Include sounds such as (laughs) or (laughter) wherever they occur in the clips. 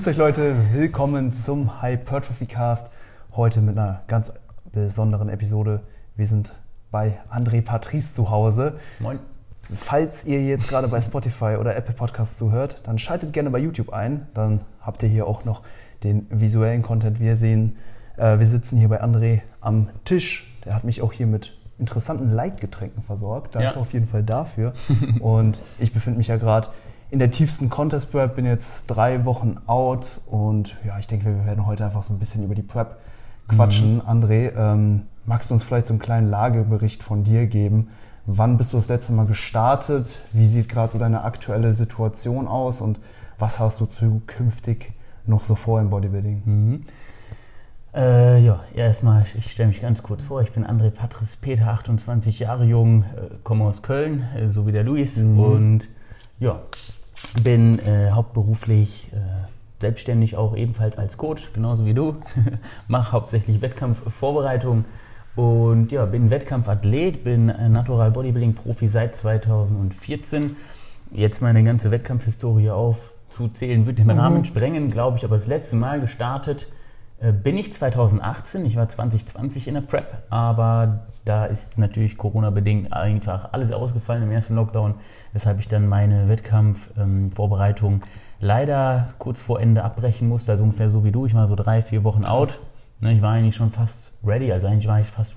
Grüßt euch Leute, willkommen zum Hypertrophy Cast. Heute mit einer ganz besonderen Episode. Wir sind bei André Patrice zu Hause. Moin. Falls ihr jetzt gerade bei Spotify oder Apple Podcasts zuhört, dann schaltet gerne bei YouTube ein. Dann habt ihr hier auch noch den visuellen Content. Wir sehen, äh, wir sitzen hier bei André am Tisch. Der hat mich auch hier mit interessanten Leitgetränken versorgt. Danke Ja. auf jeden Fall dafür. Und ich befinde mich ja gerade in der tiefsten Contest Prep, bin jetzt drei Wochen out und ja, ich denke, wir werden heute einfach so ein bisschen über die Prep quatschen. André, ähm, magst du uns vielleicht so einen kleinen Lagebericht von dir geben? Wann bist du das letzte Mal gestartet? Wie sieht gerade so deine aktuelle Situation aus und was hast du zukünftig noch so vor im Bodybuilding? Mhm. Äh, ja, erstmal, ich, stelle mich ganz kurz vor. Ich bin André Patrice Peter, 28 Jahre jung, äh, komme aus Köln, äh, so wie der Luis. Mhm. Und ja, bin äh, hauptberuflich äh, selbstständig auch ebenfalls als Coach, genauso wie du. (laughs) Mache hauptsächlich Wettkampfvorbereitung und ja, bin Wettkampfathlet, bin äh, Natural Bodybuilding Profi seit 2014. Jetzt meine ganze Wettkampfhistorie aufzuzählen, wird den Rahmen sprengen, glaube ich, aber das letzte Mal gestartet bin ich 2018. Ich war 2020 in der Prep, aber da ist natürlich Corona-bedingt einfach alles ausgefallen im ersten Lockdown, weshalb ich dann meine Wettkampfvorbereitung leider kurz vor Ende abbrechen musste. Also ungefähr so wie du. Ich war so drei, vier Wochen out. Ne, Ich war eigentlich schon fast ready, also eigentlich war ich fast,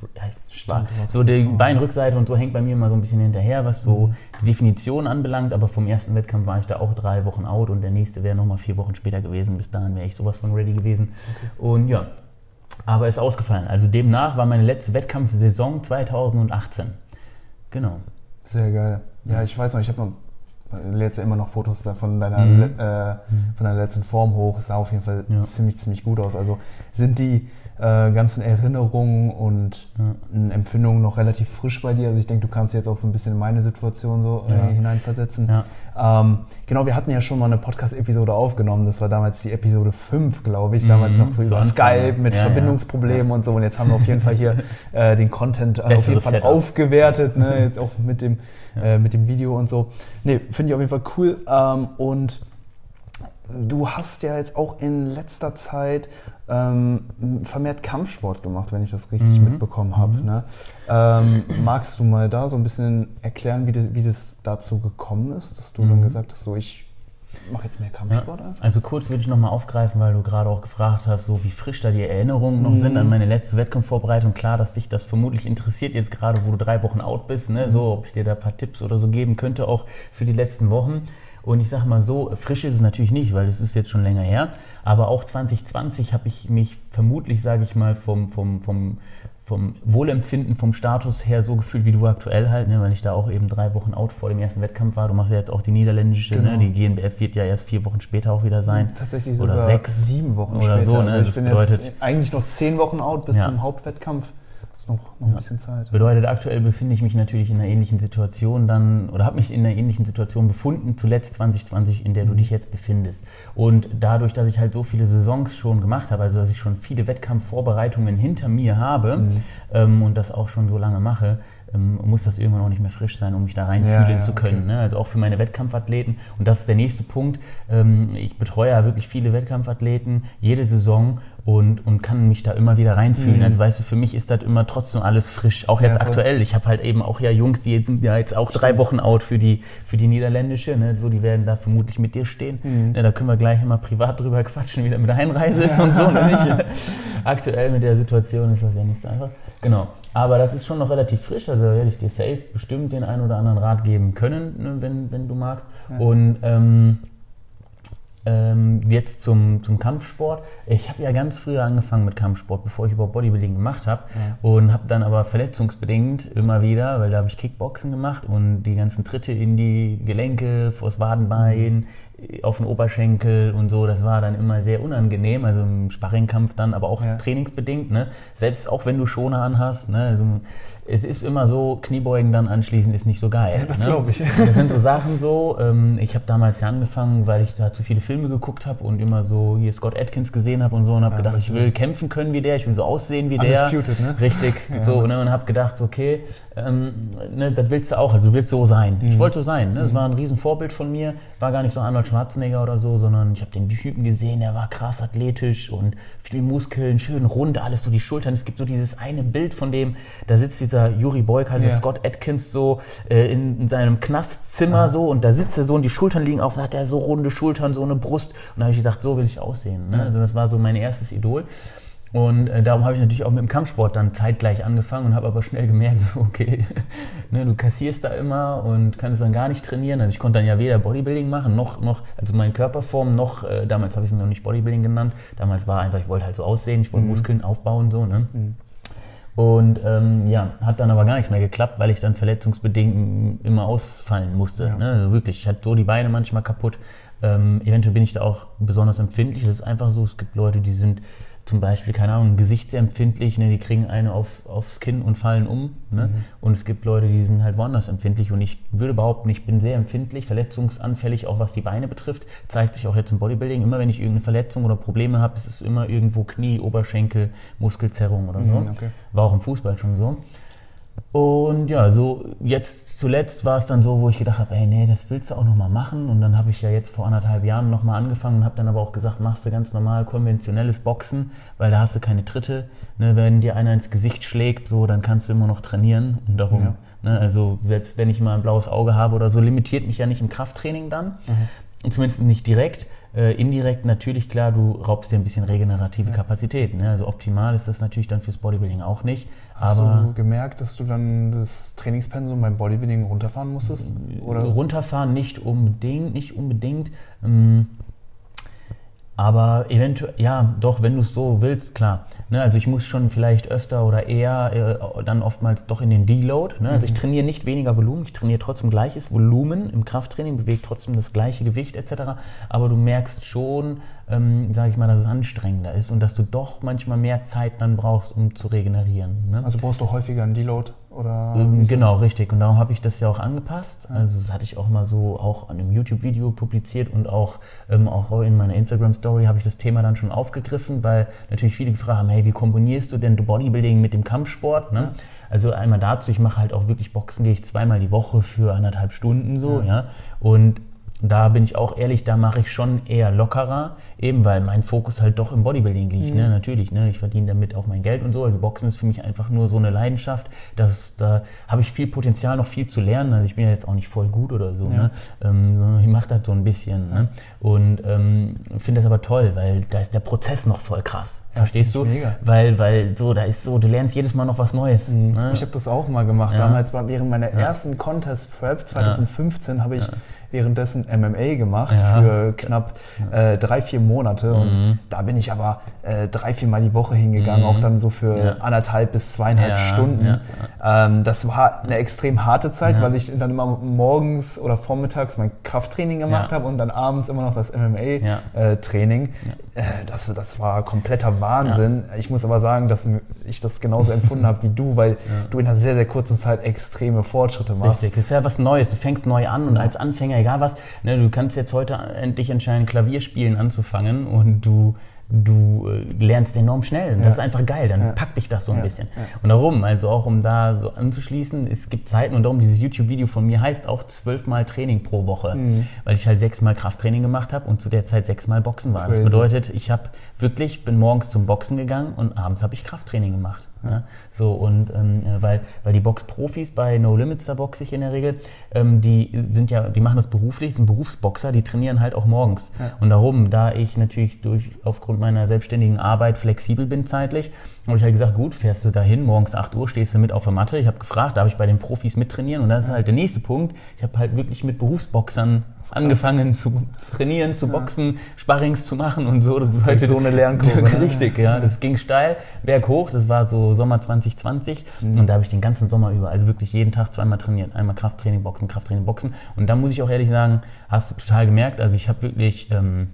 Stimmt, war, so die Beinrückseite und so hängt bei mir immer so ein bisschen hinterher, was so die Definition anbelangt, aber vom ersten Wettkampf war ich da auch drei Wochen out und der nächste wäre nochmal vier Wochen später gewesen, bis dahin wäre ich sowas von ready gewesen und ja, aber ist ausgefallen, also demnach war meine letzte Wettkampfsaison 2018, genau. Sehr geil. Ja, ich weiß noch, ich habe noch, lädst ja immer noch Fotos von deiner, Mhm. äh, von deiner letzten Form hoch. Es sah auf jeden Fall Ja. ziemlich, ziemlich gut aus. Also sind die äh, ganzen Erinnerungen und Ja. äh, Empfindungen noch relativ frisch bei dir? Also ich denke, du kannst jetzt auch so ein bisschen in meine Situation so Ja. äh, hineinversetzen. Ja. Ähm, genau, wir hatten ja schon mal eine Podcast-Episode aufgenommen. Das war damals die Episode 5, glaube ich. Damals Mhm, noch so zu über Anfang, Skype mit ja, ja. Verbindungsproblemen und so. Und jetzt haben wir auf jeden Fall hier (laughs) äh, den Content äh, auf Besseres jeden Fall Setup. aufgewertet. Ne? (laughs) Jetzt auch mit dem, äh, mit dem Video und so. Nee, finde ich auf jeden Fall cool. Ähm, und du hast ja jetzt auch in letzter Zeit ähm, vermehrt Kampfsport gemacht, wenn ich das richtig Mhm. mitbekommen habe. Ne? Ähm, magst du mal da so ein bisschen erklären, wie das, wie das dazu gekommen ist, dass du dann Mhm. gesagt hast, so ich mache jetzt mehr Kampfsport einfach? Also kurz würde ich nochmal aufgreifen, weil du gerade auch gefragt hast, so wie frisch da die Erinnerungen noch Mhm. sind an meine letzte Wettkampfvorbereitung. Klar, dass dich das vermutlich interessiert, jetzt gerade, wo du drei Wochen out bist, ne? so, ob ich dir da ein paar Tipps oder so geben könnte, auch für die letzten Wochen. Und ich sage mal so, frisch ist es natürlich nicht, weil es ist jetzt schon länger her. Aber auch 2020 habe ich mich vermutlich, sage ich mal, vom, vom, vom, vom Wohlempfinden, vom Status her so gefühlt wie du aktuell halt, ne? weil ich da auch eben drei Wochen out vor dem ersten Wettkampf war. Du machst ja jetzt auch die niederländische, Genau. ne? die GNBF wird ja erst vier Wochen später auch wieder sein. Tatsächlich Oder sogar sechs sieben Wochen oder später. so, ne? Also ich Das bin bedeutet- jetzt eigentlich noch zehn Wochen out bis Ja. zum Hauptwettkampf. Ist noch, noch ein bisschen Zeit. Bedeutet, aktuell befinde ich mich natürlich in einer ähnlichen Situation dann, oder habe mich in einer ähnlichen Situation befunden, zuletzt 2020, in der du dich jetzt befindest. Und dadurch, dass ich halt so viele Saisons schon gemacht habe, also dass ich schon viele Wettkampfvorbereitungen hinter mir habe ähm, und das auch schon so lange mache, ähm, muss das irgendwann auch nicht mehr frisch sein, um mich da reinfühlen Ja, ja, zu können. okay. Ne? Also auch für meine Wettkampfathleten. Und das ist der nächste Punkt. Ähm, ich betreue ja wirklich viele Wettkampfathleten, jede Saison und, und kann mich da immer wieder reinfühlen. Mhm. Also weißt du, für mich ist das immer trotzdem alles frisch. Auch jetzt Ja, aktuell. Ich habe halt eben auch ja Jungs, die jetzt sind ja jetzt auch drei Wochen out für die, für die niederländische. Ne? So, die werden da vermutlich mit dir stehen. Mhm. Ne, da können wir gleich immer privat drüber quatschen, wie das mit der Einreise ist und so. Ne? (laughs) Aktuell mit der Situation ist das ja nicht so einfach. Genau. Aber das ist schon noch relativ frisch. Also werde ich dir safe bestimmt den einen oder anderen Rat geben können, ne, wenn, wenn du magst. Und ähm, ähm, jetzt zum, zum Kampfsport. Ich habe ja ganz früher angefangen mit Kampfsport, bevor ich überhaupt Bodybuilding gemacht habe. Und habe dann aber verletzungsbedingt immer wieder, weil da habe ich Kickboxen gemacht und die ganzen Tritte in die Gelenke, vors Wadenbein, auf den Oberschenkel und so, das war dann immer sehr unangenehm. Also im Sparringkampf dann, aber auch Ja. trainingsbedingt. Ne? Selbst auch wenn du Schoner anhast. Ne? Also, es ist immer so, Kniebeugen dann anschließend ist nicht so geil. Ja, das ne? glaub ich. Das sind so Sachen so. Ähm, ich habe damals ja angefangen, weil ich da zu viele Filme geguckt habe und immer so hier Scott Atkins gesehen habe und so und habe Ja, gedacht, das ich will kämpfen können wie der, ich will so aussehen wie der. Undisputed, ne? Richtig. (laughs) So, ne, und habe gedacht, okay, ähm, ne, das willst du auch, also du willst so sein. Mhm. Ich wollte so sein. Ne? Das war ein Riesenvorbild von mir, war gar nicht so Arnold Schwarzenegger oder so, sondern ich habe den Typen gesehen, der war krass athletisch und viel Muskeln, schön rund, alles so die Schultern. Es gibt so dieses eine Bild von dem, da sitzt dieser Yuri Boyk, also Ja. Scott Atkins so äh, in, in seinem Knastzimmer so und da sitzt er so und die Schultern liegen auf, da hat er so runde Schultern, so eine Brust und da habe ich gedacht, so will ich aussehen. Ne? Also das war so mein erstes Idol. Und äh, darum habe ich natürlich auch mit dem Kampfsport dann zeitgleich angefangen und habe aber schnell gemerkt, (laughs) so okay, ne, du kassierst da immer und kannst dann gar nicht trainieren. Also ich konnte dann ja weder Bodybuilding machen, noch, noch also meine Körperform, noch, äh, damals habe ich es noch nicht Bodybuilding genannt, damals war einfach, ich wollte halt so aussehen, ich wollte Muskeln aufbauen, so, ne. Und ähm, ja, hat dann aber gar nichts mehr geklappt, weil ich dann verletzungsbedingt immer ausfallen musste. Ja. Ne? Also wirklich, ich hatte so die Beine manchmal kaputt. Ähm, eventuell bin ich da auch besonders empfindlich. Das ist einfach so, es gibt Leute, die sind zum Beispiel, keine Ahnung, gesichtsempfindlich, ne? die kriegen eine auf, aufs Kinn und fallen um. Ne? Und es gibt Leute, die sind halt woanders empfindlich. Und ich würde behaupten, ich bin sehr empfindlich, verletzungsanfällig, auch was die Beine betrifft. Zeigt sich auch jetzt im Bodybuilding. Immer wenn ich irgendeine Verletzung oder Probleme habe, ist es immer irgendwo Knie, Oberschenkel, Muskelzerrung oder so. Mhm, okay. War auch im Fußball schon so. Und ja, so jetzt zuletzt war es dann so, wo ich gedacht habe, ey, nee, das willst du auch nochmal machen. Und dann habe ich ja jetzt vor anderthalb Jahren nochmal angefangen und habe dann aber auch gesagt, machst du ganz normal konventionelles Boxen, weil da hast du keine Tritte. Ne, wenn dir einer ins Gesicht schlägt, so, dann kannst du immer noch trainieren. Und darum, Ja. ne, also selbst wenn ich mal ein blaues Auge habe oder so, limitiert mich ja nicht im Krafttraining dann. Und zumindest nicht direkt. Äh, indirekt natürlich, klar, du raubst dir ein bisschen regenerative Kapazität. Ne? Also optimal ist das natürlich dann fürs Bodybuilding auch nicht. Hast aber du gemerkt, dass du dann das Trainingspensum beim Bodybuilding runterfahren musstest? Oder? runterfahren nicht unbedingt, nicht unbedingt. Ähm, aber eventuell, ja, doch, wenn du es so willst, klar. Ne, also ich muss schon vielleicht öfter oder eher äh, dann oftmals doch in den Deload. Ne? Also ich trainiere nicht weniger Volumen, ich trainiere trotzdem gleiches Volumen im Krafttraining, bewege trotzdem das gleiche Gewicht etc. Aber du merkst schon, ähm, sage ich mal, dass es anstrengender ist und dass du doch manchmal mehr Zeit dann brauchst, um zu regenerieren. Ne? Also brauchst du häufiger einen Deload? Oder Ähm? Genau, richtig. Und darum habe ich das ja auch angepasst. Also das hatte ich auch mal so auch an einem YouTube-Video publiziert und auch, ähm, auch in meiner Instagram-Story habe ich das Thema dann schon aufgegriffen, weil natürlich viele gefragt haben, hey, wie kombinierst du denn Bodybuilding mit dem Kampfsport? Ne? Also einmal dazu, ich mache halt auch wirklich Boxen, gehe ich zweimal die Woche für anderthalb Stunden so, ja. Und da bin ich auch ehrlich, da mache ich schon eher lockerer, eben weil mein Fokus halt doch im Bodybuilding liegt, ne? natürlich, ne? ich verdiene damit auch mein Geld und so, also Boxen ist für mich einfach nur so eine Leidenschaft, das, da habe ich viel Potenzial, noch viel zu lernen, also ich bin ja jetzt auch nicht voll gut oder so, ne? ähm, ich mache das so ein bisschen ne? und ähm, finde das aber toll, weil da ist der Prozess noch voll krass, verstehst du? mega. Weil, weil so, da ist so, du lernst jedes Mal noch was Neues. Ne? Ich habe das auch mal gemacht. Ja. Damals war während meiner ersten Contest Prep 2015 habe ich währenddessen MMA gemacht Ja. für knapp äh, drei, vier Monate. Und da bin ich aber äh, drei, vier Mal die Woche hingegangen, auch dann so für Ja. anderthalb bis zweieinhalb Ja, Stunden. Ähm, das war eine extrem harte Zeit, weil ich dann immer morgens oder vormittags mein Krafttraining gemacht habe und dann abends immer noch das. MMA-Training. Äh, das, das war kompletter Wahnsinn. Ich muss aber sagen, dass ich das genauso empfunden habe wie du, weil (laughs) du in einer sehr, sehr kurzen Zeit extreme Fortschritte machst. Richtig, ist ja was Neues. Du fängst neu an und als Anfänger, egal was, ne, du kannst jetzt heute endlich entscheiden, Klavierspielen anzufangen und du, du äh, lernst enorm schnell. Das ist einfach geil, dann packt dich das so ein bisschen. Und darum, also auch um da so anzuschließen, es gibt Zeiten und darum dieses YouTube-Video von mir heißt auch zwölfmal Training pro Woche, weil ich halt sechsmal Krafttraining gemacht habe und zu der Zeit sechsmal Boxen war. Das Crazy. bedeutet, ich habe wirklich, bin morgens zum Boxen gegangen und abends habe ich Krafttraining gemacht. Ja. So und ähm, äh, weil, weil die Boxprofis bei No Limits, da boxe ich in der Regel, ähm, die sind ja, die machen das beruflich, sind Berufsboxer, die trainieren halt auch morgens. Und darum, da ich natürlich durch aufgrund meiner selbstständigen Arbeit flexibel bin zeitlich, habe ich halt gesagt, gut, fährst du dahin, morgens 8 Uhr stehst du mit auf der Matte. Ich habe gefragt, darf ich bei den Profis mittrainieren? Und das ist halt der nächste Punkt. Ich habe halt wirklich mit Berufsboxern angefangen zu trainieren, zu boxen, Sparrings zu machen und so. Das, ist bedeutet so eine Lernkurve, (laughs) ne? Richtig, ja. Das ging steil, berghoch. Das war so Sommer 2020. Und da habe ich den ganzen Sommer über, also wirklich jeden Tag zweimal trainiert. Einmal Krafttraining, Boxen, Krafttraining, Boxen. Und da muss ich auch ehrlich sagen, hast du total gemerkt. Also ich habe wirklich, ähm,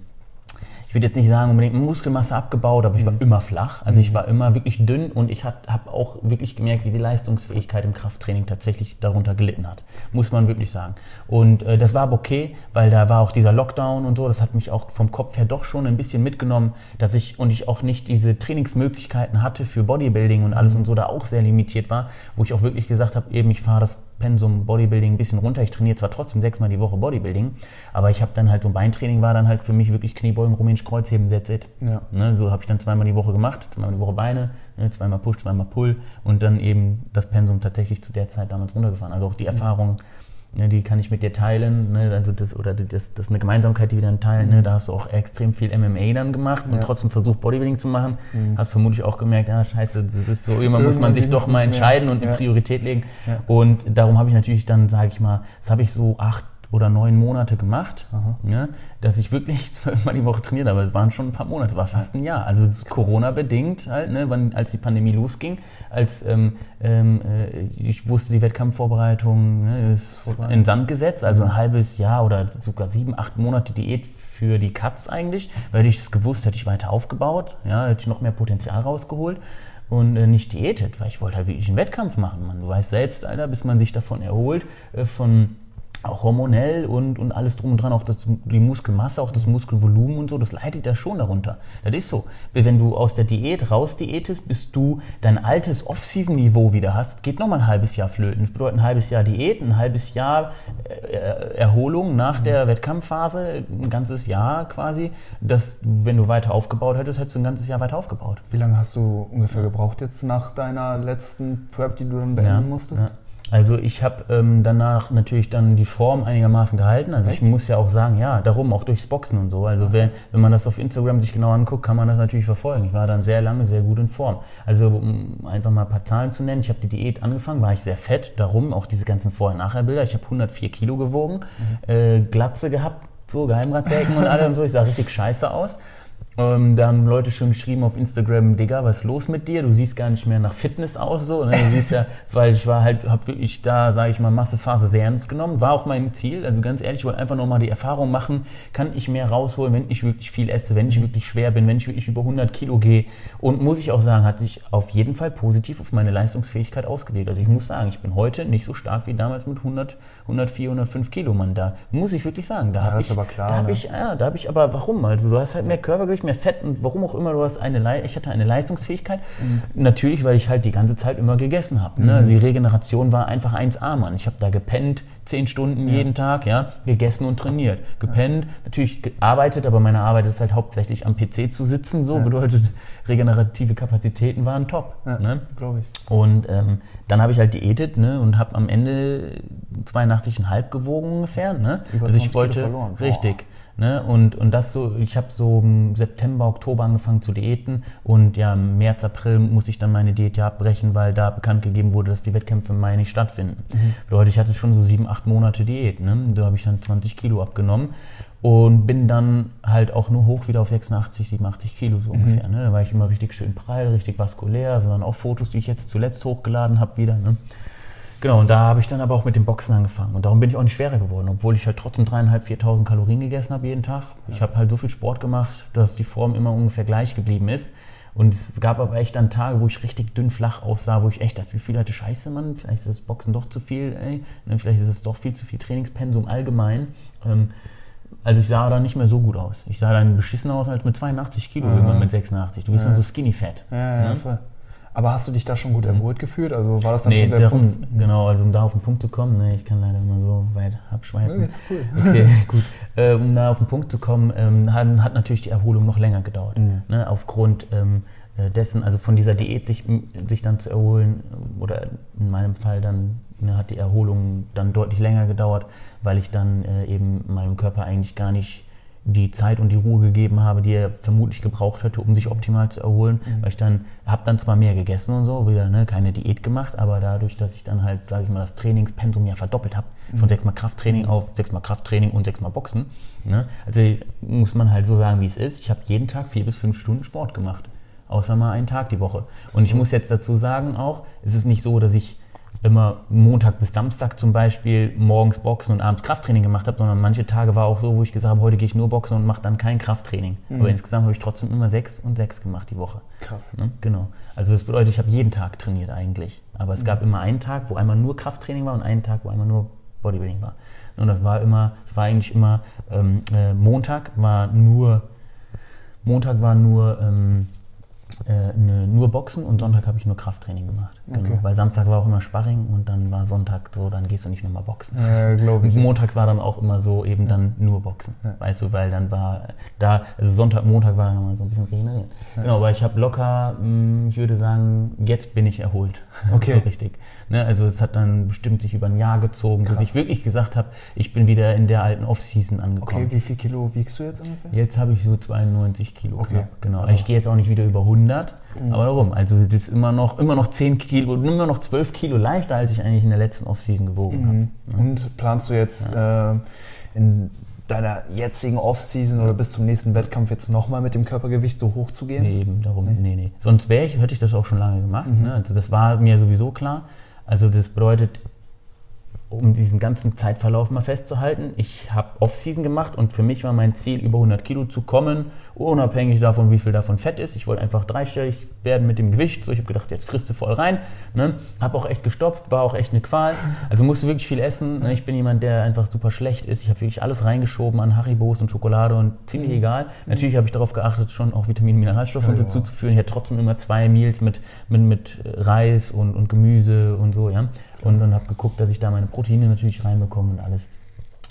ich würde jetzt nicht sagen unbedingt Muskelmasse abgebaut, aber ich war immer flach. Also ich war immer wirklich dünn und ich habe auch wirklich gemerkt, wie die Leistungsfähigkeit im Krafttraining tatsächlich darunter gelitten hat. Muss man wirklich sagen. Und äh, das war aber okay, weil da war auch dieser Lockdown und so. Das hat mich auch vom Kopf her doch schon ein bisschen mitgenommen, dass ich und ich auch nicht diese Trainingsmöglichkeiten hatte für Bodybuilding und alles und so da auch sehr limitiert war, wo ich auch wirklich gesagt habe, eben ich fahre das Pensum Bodybuilding ein bisschen runter. Ich trainiere zwar trotzdem sechsmal die Woche Bodybuilding, aber ich habe dann halt so ein Beintraining war dann halt für mich wirklich Kniebeugen, Rumänisch Kreuzheben, that's it. Ja. Ne, so habe ich dann zweimal die Woche gemacht, zweimal die Woche Beine, ne, zweimal Push, zweimal Pull und dann eben das Pensum tatsächlich zu der Zeit damals runtergefahren. Also auch die Erfahrung, ne, die kann ich mit dir teilen, ne, also das, oder das, das ist eine Gemeinsamkeit, die wir dann teilen. Ne, da hast du auch extrem viel MMA dann gemacht und Ja. trotzdem versucht Bodybuilding zu machen. Hast vermutlich auch gemerkt, ja scheiße, das ist so, irgendwann muss man sich doch mal nicht mehr. entscheiden und eine Ja. Priorität legen. Ja. Und darum habe ich natürlich dann, sage ich mal, das habe ich so acht oder neun Monate gemacht, ne, dass ich wirklich (laughs) zwölfmal die Woche trainiert habe. Es waren schon ein paar Monate, es war fast ein Jahr. Also Corona-bedingt halt, ne, wann, als die Pandemie losging, als ähm, ähm, äh, ich wusste, die Wettkampfvorbereitung ne, ist Vorbei. in Sand gesetzt, also ein halbes Jahr oder sogar sieben, acht Monate Diät für die Cuts eigentlich. Weil hätte ich es gewusst, hätte ich weiter aufgebaut, ja, hätte ich noch mehr Potenzial rausgeholt und äh, nicht diätet, weil ich wollte halt wirklich einen Wettkampf machen. Man, du weißt selbst, Alter, bis man sich davon erholt, äh, von auch hormonell und, und alles drum und dran, auch das, die Muskelmasse, auch das Muskelvolumen und so, das leidet ja schon darunter. Das ist so. Wenn du aus der Diät raus diätest, bis du dein altes Off-Season-Niveau wieder hast, geht nochmal ein halbes Jahr flöten. Das bedeutet ein halbes Jahr Diät, ein halbes Jahr äh, Erholung nach der Wettkampfphase, ein ganzes Jahr quasi. Das, wenn du weiter aufgebaut hättest, hättest du ein ganzes Jahr weiter aufgebaut. Wie lange hast du ungefähr gebraucht jetzt nach deiner letzten Prep, die du dann beenden musstest? Ja. Also ich habe ähm, danach natürlich dann die Form einigermaßen gehalten. Also Echt? ich muss ja auch sagen, ja, darum auch durchs Boxen und so. Also wenn, wenn man das auf Instagram sich genau anguckt, kann man das natürlich verfolgen. Ich war dann sehr lange sehr gut in Form. Also um einfach mal ein paar Zahlen zu nennen, ich habe die Diät angefangen, war ich sehr fett. Darum auch diese ganzen Vorher-Nachher-Bilder. Ich habe 104 Kilo gewogen, äh, Glatze gehabt, so Geheimratsecken und alle und so. Ich sah richtig scheiße aus. Ähm, da haben Leute schon geschrieben auf Instagram, Digga, was ist los mit dir? Du siehst gar nicht mehr nach Fitness aus, so. Ne? Du siehst ja, (laughs) weil ich war halt, hab wirklich da, sage ich mal, Massephase sehr ernst genommen. War auch mein Ziel. Also ganz ehrlich, ich wollte einfach nochmal die Erfahrung machen, kann ich mehr rausholen, wenn ich wirklich viel esse, wenn ich wirklich schwer bin, wenn ich wirklich über 100 Kilo gehe. Und muss ich auch sagen, hat sich auf jeden Fall positiv auf meine Leistungsfähigkeit ausgewirkt. Also ich muss sagen, ich bin heute nicht so stark wie damals mit 100, 104, 105 Kilo, Mann. Da muss ich wirklich sagen, da habe das ich, ist aber klar, da habe ne? ich, ja, da habe ich aber, warum? Also du hast halt mehr Körpergewicht, mehr Fett und warum auch immer, du hast eine, Lei- ich hatte eine Leistungsfähigkeit. Natürlich, weil ich halt die ganze Zeit immer gegessen habe. Ne? Also die Regeneration war einfach 1A, Mann. Ich habe da gepennt, 10 Stunden jeden Tag, ja, gegessen und trainiert. Gepennt, natürlich gearbeitet, aber meine Arbeit ist halt hauptsächlich am PC zu sitzen, so bedeutet, regenerative Kapazitäten waren top. Ja, Ne? glaube ich. Und ähm, dann habe ich halt diätet ne, und habe am Ende 82,5 gewogen ungefähr. Ne? Über also 20 ich wollte verloren. Richtig. Ne? Und, und das so, ich habe so im September, Oktober angefangen zu diäten und ja, im März, April muss ich dann meine Diät ja abbrechen, weil da bekannt gegeben wurde, dass die Wettkämpfe im Mai nicht stattfinden. Mhm. Bedeutet, ich hatte schon so sieben, acht Monate Diät. Ne? Da habe ich dann 20 Kilo abgenommen und bin dann halt auch nur hoch wieder auf 86, 87 Kilo Mhm. so ungefähr. Ne? Da war ich immer richtig schön prall, richtig vaskulär. Das waren auch Fotos, die ich jetzt zuletzt hochgeladen habe wieder. Ne? Genau, und da habe ich dann aber auch mit dem Boxen angefangen. Und darum bin ich auch nicht schwerer geworden, obwohl ich halt trotzdem dreieinhalb, 4.000 Kalorien gegessen habe jeden Tag. Ich habe halt so viel Sport gemacht, dass die Form immer ungefähr gleich geblieben ist. Und es gab aber echt dann Tage, wo ich richtig dünn flach aussah, wo ich echt das Gefühl hatte, scheiße, Mann, vielleicht ist das Boxen doch zu viel, ey. Ne, Vielleicht ist es doch viel zu viel Trainingspensum allgemein. Ähm, also ich sah da nicht mehr so gut aus. Ich sah dann beschissener aus als mit 82 Kilo, irgendwann mit 86. Du bist dann so skinny fat. Ja, ja, ne? voll. Aber hast du dich da schon gut erholt gefühlt? Also war das dann Nee, schon der darum, Punkt? genau, also um da auf den Punkt zu kommen, ne, ich kann leider immer so weit abschweifen. Ja, ist cool. Okay, (laughs) gut. Äh, um da auf den Punkt zu kommen, ähm, hat, hat natürlich die Erholung noch länger gedauert. Mhm. Ne, aufgrund ähm, äh, dessen, also von dieser Diät sich, sich dann zu erholen, oder in meinem Fall dann ne, hat die Erholung dann deutlich länger gedauert, weil ich dann äh, eben meinem Körper eigentlich gar nicht die Zeit und die Ruhe gegeben habe, die er vermutlich gebraucht hätte, um sich optimal zu erholen. Weil ich dann, habe dann zwar mehr gegessen und so, wieder ne, keine Diät gemacht, aber dadurch, dass ich dann halt, sage ich mal, das Trainingspensum ja verdoppelt habe, von sechsmal Krafttraining auf sechsmal Krafttraining und sechsmal Boxen. Ne? Also muss man halt so sagen, wie es ist. Ich habe jeden Tag vier bis fünf Stunden Sport gemacht. Außer mal einen Tag die Woche. Und ich muss jetzt dazu sagen auch, es ist nicht so, dass ich immer Montag bis Samstag zum Beispiel morgens Boxen und abends Krafttraining gemacht habe, sondern manche Tage war auch so, wo ich gesagt habe, heute gehe ich nur Boxen und mache dann kein Krafttraining. Aber insgesamt habe ich trotzdem immer sechs und sechs gemacht die Woche. Krass. Ne? Genau. Also das bedeutet, ich habe jeden Tag trainiert eigentlich. Aber es gab immer einen Tag, wo einmal nur Krafttraining war und einen Tag, wo einmal nur Bodybuilding war. Und das war immer, das war eigentlich immer, ähm, äh, Montag war nur, Montag war nur, ähm, äh, ne, nur Boxen und Sonntag habe ich nur Krafttraining gemacht. Genau, Okay. Weil Samstag war auch immer Sparring und dann war Sonntag so, dann gehst du nicht nochmal boxen. Ja, glaube ich. Montags war dann auch immer so eben dann nur Boxen. Ja. Weißt du, weil dann war da, also Sonntag, Montag war dann immer so ein bisschen regenerieren. Genau, aber ich habe locker, mh, ich würde sagen, jetzt bin ich erholt. (laughs) Okay. so richtig. Ne, also es hat dann bestimmt sich über ein Jahr gezogen, bis Krass. ich wirklich gesagt habe, ich bin wieder in der alten Off-Season angekommen. Okay, wie viel Kilo wiegst du jetzt ungefähr? Jetzt habe ich so 92 Kilo. Okay. Knapp, genau. Also- ich gehe jetzt auch nicht wieder über 100, Mhm. aber warum? Also das ist immer noch, immer noch 10 Kilo, immer noch 12 Kilo leichter, als ich eigentlich in der letzten Off-Season gewogen habe. Mhm. Und planst du jetzt äh, in deiner jetzigen Off-Season oder bis zum nächsten Wettkampf jetzt nochmal mit dem Körpergewicht so hoch zu gehen? Nee, eben darum, nee, nee. Sonst wäre ich, hätte ich das auch schon lange gemacht. Mhm. Ne? Also das war mir sowieso klar. Also das bedeutet, um diesen ganzen Zeitverlauf mal festzuhalten, ich habe Off-Season gemacht und für mich war mein Ziel, über 100 Kilo zu kommen, unabhängig davon, wie viel davon Fett ist. Ich wollte einfach dreistellig werden mit dem Gewicht. So, ich habe gedacht, jetzt frisst du voll rein. Ne? Habe auch echt gestopft, war auch echt eine Qual. Also musste wirklich viel essen. Ne? Ich bin jemand, der einfach super schlecht ist. Ich habe wirklich alles reingeschoben an Haribos und Schokolade und ziemlich egal. Natürlich habe ich darauf geachtet, schon auch Vitamine, Mineralstoffe Ja, zuzuführen. Ich hatte trotzdem immer zwei Meals mit, mit, mit Reis und, und Gemüse und so, ja. Und dann habe geguckt, dass ich da meine Proteine natürlich reinbekomme und alles.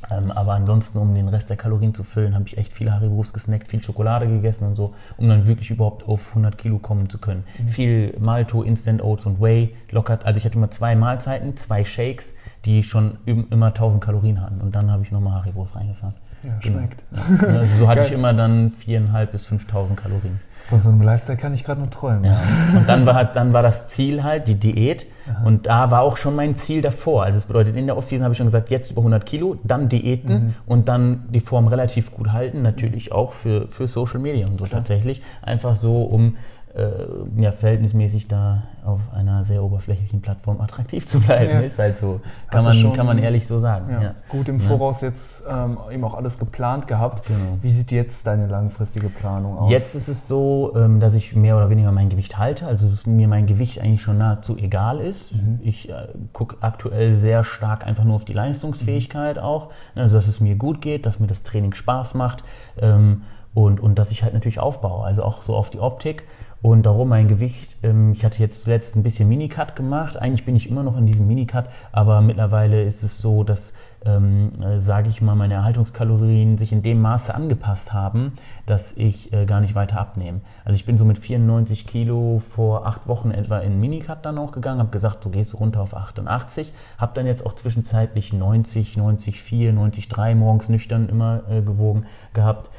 Ähm, aber ansonsten, um den Rest der Kalorien zu füllen, habe ich echt viele Haribos gesnackt, viel Schokolade gegessen und so, um dann wirklich überhaupt auf 100 Kilo kommen zu können. Viel Malto, Instant Oats und Whey lockert. Also ich hatte immer zwei Mahlzeiten, zwei Shakes, die schon im- immer 1000 Kalorien hatten. Und dann habe ich nochmal Haribos reingefahren. Ja, Genau. schmeckt. Ja, Also so hatte ich immer dann 4.500 bis 5.000 Kalorien. Von so einem Lifestyle kann ich gerade nur träumen. Ja. Und dann war, halt- dann war das Ziel halt die Diät. Und da war auch schon mein Ziel davor. Also das bedeutet, in der Offseason habe ich schon gesagt, jetzt über 100 Kilo, dann Diäten Mhm. und dann die Form relativ gut halten. Natürlich auch für, für Social Media und so tatsächlich. Einfach so, um äh, ja, verhältnismäßig da auf einer sehr oberflächlichen Plattform attraktiv zu bleiben. Ja. Ist halt so. Kann Hast man, kann man ehrlich so sagen. Ja. Ja. Gut im Voraus jetzt ähm, eben auch alles geplant gehabt. Genau. Wie sieht jetzt deine langfristige Planung aus? Jetzt ist es so, ähm, dass ich mehr oder weniger mein Gewicht halte, also dass mir mein Gewicht eigentlich schon nahezu egal ist. Ich äh, gucke aktuell sehr stark einfach nur auf die Leistungsfähigkeit auch, ne, also dass es mir gut geht, dass mir das Training Spaß macht ähm, und, und dass ich halt natürlich aufbaue, also auch so auf die Optik. Und darum mein Gewicht, ähm, ich hatte jetzt zuletzt ein bisschen Minicut gemacht. Eigentlich bin ich immer noch in diesem Minicut, aber mittlerweile ist es so, dass, ähm, äh, sage ich mal, meine Erhaltungskalorien sich in dem Maße angepasst haben, dass ich äh, gar nicht weiter abnehme. Also ich bin so mit 94 Kilo vor acht Wochen etwa in Minicut dann auch gegangen, habe gesagt, du gehst runter auf 88, habe dann jetzt auch zwischenzeitlich 90, 94, 93 morgens nüchtern immer äh, gewogen gehabt.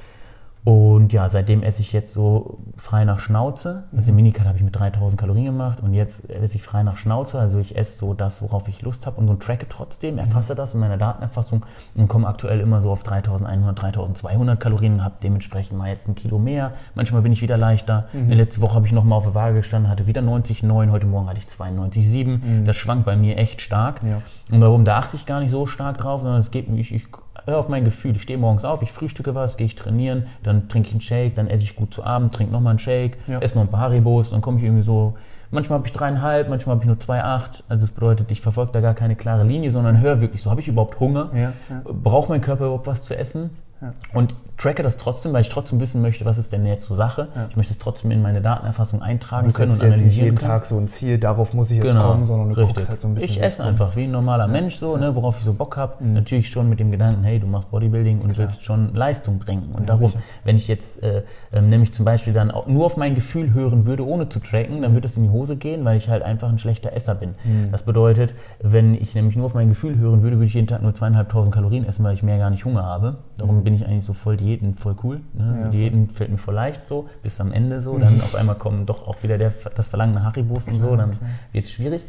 Und ja, seitdem esse ich jetzt so frei nach Schnauze. Also im Minicut habe ich mit 3000 Kalorien gemacht und jetzt esse ich frei nach Schnauze. Also ich esse so das, worauf ich Lust habe und so tracke trotzdem, erfasse das in meiner Datenerfassung und komme aktuell immer so auf 3100, 3200 Kalorien, habe dementsprechend mal jetzt ein Kilo mehr. Manchmal bin ich wieder leichter. Letzte Woche habe ich nochmal auf der Waage gestanden, hatte wieder 90,9. Heute Morgen hatte ich 92,7. Das schwankt bei mir echt stark. Ja. Und darum da achte ich gar nicht so stark drauf, sondern es geht mir, ich, ich höre auf mein Gefühl. Ich stehe morgens auf, ich frühstücke was, gehe ich trainieren, dann trinke ich einen Shake, dann esse ich gut zu Abend, trinke nochmal einen Shake, Ja. esse noch ein paar Haribos, dann komme ich irgendwie so, manchmal habe ich dreieinhalb, manchmal habe ich nur 2,8. Also das bedeutet, ich verfolge da gar keine klare Linie, sondern höre wirklich so, habe ich überhaupt Hunger? Ja, ja. Braucht mein Körper überhaupt was zu essen? Ja. Und tracke das trotzdem, weil ich trotzdem wissen möchte, was ist denn jetzt zur Sache. Ja. Ich möchte es trotzdem in meine Datenerfassung eintragen Du können und jetzt nicht analysieren jeden können. Tag so ein Ziel, darauf muss ich jetzt Genau, kommen, sondern du richtig. guckst halt so ein bisschen. Ich esse einfach wie ein normaler Mensch, so, ne, worauf ich so Bock habe. Natürlich schon mit dem Gedanken, hey, du machst Bodybuilding und willst schon Leistung bringen. Und Ja, darum, sicher. wenn ich jetzt äh, ähm, nämlich zum Beispiel dann auch nur auf mein Gefühl hören würde, ohne zu tracken, dann würde das in die Hose gehen, weil ich halt einfach ein schlechter Esser bin. Mhm. Das bedeutet, wenn ich nämlich nur auf mein Gefühl hören würde, würde ich jeden Tag nur zweieinhalbtausend Kalorien essen, weil ich mehr gar nicht Hunger habe. Darum bin ich eigentlich so voll Diäten voll cool. Ne? Ja, Diäten fällt mir voll leicht so, bis am Ende so. Dann (laughs) auf einmal kommen doch auch wieder der, das Verlangen nach Haribos und so, dann wird es schwierig.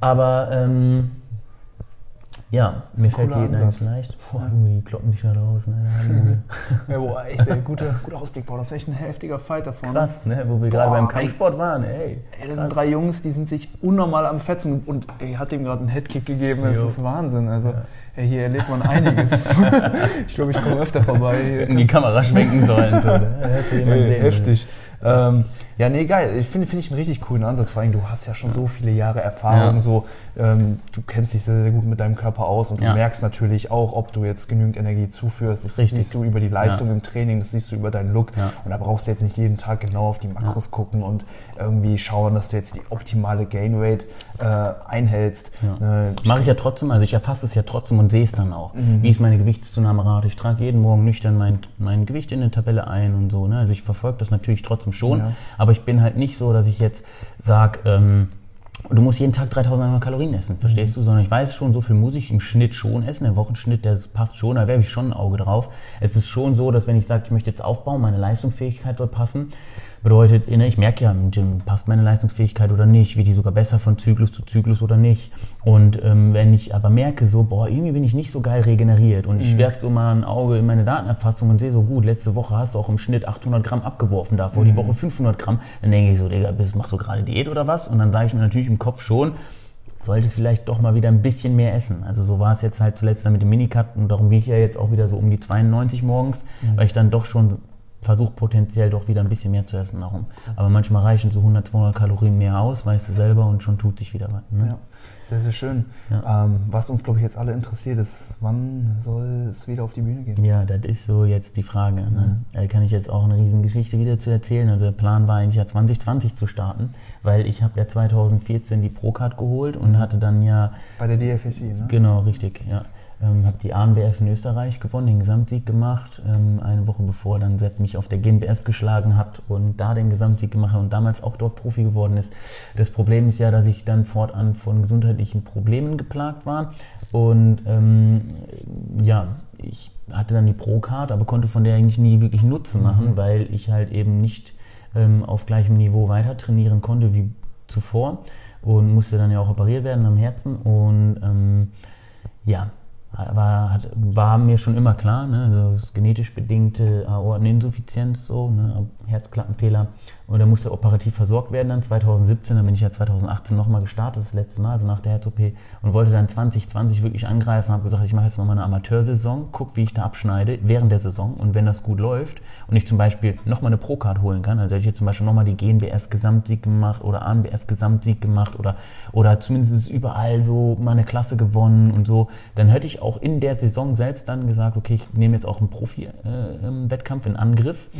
Aber ähm, ja, ist mir fällt die Ansatz. leicht. Boah, Junge, die kloppen sich gerade aus. Ne? (laughs) Ja, boah, echt, ey, guter, guter Ausblick. Boah, das ist echt ein heftiger Fight da vorne. Krass, ne? wo wir gerade beim. Kampfsport waren. Ey, Ey, das sind drei Jungs, die sind sich unnormal am Fetzen und ey, hat ihm gerade einen Headkick gegeben. Das Jo. ist Wahnsinn. Also, Ja. ey, hier erlebt man einiges. (laughs) (laughs) ich glaube, ich komme öfter vorbei. Hier in die Kamera schwenken sollen. So, ne? Heftig. ähm, ja, nee, geil. Ich finde, finde ich einen richtig coolen Ansatz. Vor allem, du hast ja schon so viele Jahre Erfahrung, Ja. so, ähm, du kennst dich sehr, sehr gut mit deinem Körper aus und du Ja. merkst natürlich auch, ob du jetzt genügend Energie zuführst. Das Richtig. siehst du über die Leistung im Training, das siehst du über deinen Look. Ja. Und da brauchst du jetzt nicht jeden Tag genau auf die Makros gucken und irgendwie schauen, dass du jetzt die optimale Gain Rate äh, einhältst. Äh, Mache ich ja trotzdem, also ich erfasse es ja trotzdem und sehe es dann auch. Wie ist meine Gewichtszunahmerate? Ich trage jeden Morgen nüchtern mein, mein Gewicht in eine Tabelle ein und so. Ne? Also ich verfolge das natürlich trotzdem schon, Ja. Aber ich bin halt nicht so, dass ich jetzt sage, ähm, du musst jeden Tag 3100 Kalorien essen, verstehst du? Sondern ich weiß schon, so viel muss ich im Schnitt schon essen. Der Wochenschnitt, der passt schon, da werfe ich schon ein Auge drauf. Es ist schon so, dass wenn ich sage, ich möchte jetzt aufbauen, meine Leistungsfähigkeit soll passen, bedeutet, ne, ich merke ja im Gym, passt meine Leistungsfähigkeit oder nicht, wird die sogar besser von Zyklus zu Zyklus oder nicht. Und ähm, wenn ich aber merke, so, boah, irgendwie bin ich nicht so geil regeneriert und ich werfe so mal ein Auge in meine Datenerfassung und sehe so, gut, letzte Woche hast du auch im Schnitt 800 Gramm abgeworfen, davor die Woche 500 Gramm, dann denke ich so, Digga, bist- machst du gerade Diät oder was? Und dann sage ich mir natürlich im Kopf schon, solltest vielleicht doch mal wieder ein bisschen mehr essen. Also so war es jetzt halt zuletzt dann mit dem Minicut und darum wiege ich ja jetzt auch wieder so um die 92 morgens, weil ich dann doch schon versuche potenziell doch wieder ein bisschen mehr zu essen. Darum. Aber manchmal reichen so 100, 200 Kalorien mehr aus, weißt du selber und schon tut sich wieder was. Ne? Ja, sehr, sehr schön. Ähm, was uns, glaube ich, jetzt alle interessiert ist, wann soll es wieder auf die Bühne gehen? Ja, das ist so jetzt die Frage. Ne? Da kann ich jetzt auch eine riesen Geschichte wieder zu erzählen. Also der Plan war eigentlich ja 2020 zu starten, weil ich habe ja 2014 die Procard geholt und hatte dann ja Bei der DFSI, ne? Genau, richtig, ja. Ähm, habe die ANBF in Österreich gewonnen, den Gesamtsieg gemacht, ähm, eine Woche bevor dann Sepp mich auf der GmbF geschlagen hat und da den Gesamtsieg gemacht hat und damals auch dort Profi geworden ist. Das Problem ist ja, dass ich dann fortan von gesundheitlichen Problemen geplagt war und ähm, ja, ich hatte dann die Pro-Card, aber konnte von der eigentlich nie wirklich Nutzen machen, weil ich halt eben nicht ähm, auf gleichem Niveau weiter trainieren konnte wie zuvor und musste dann ja auch operiert werden am Herzen und ähm, ja, war, hat, war mir schon immer klar, ne, also das genetisch bedingte Aorteninsuffizienz, so, ne, Herzklappenfehler. Und er musste operativ versorgt werden dann 2017, dann bin ich ja 2018 nochmal gestartet, das letzte Mal, also nach der Herz-OP und wollte dann 2020 wirklich angreifen, habe gesagt, ich mache jetzt nochmal eine Amateursaison, guck, wie ich da abschneide während der Saison. Und wenn das gut läuft und ich zum Beispiel nochmal eine Pro-Card holen kann, also hätte ich jetzt zum Beispiel nochmal die GNBF-Gesamtsieg gemacht oder ANBF-Gesamtsieg gemacht oder, oder zumindest überall so mal eine Klasse gewonnen und so, dann hätte ich auch in der Saison selbst dann gesagt, okay, ich nehme jetzt auch einen Profi-Wettkampf in Angriff.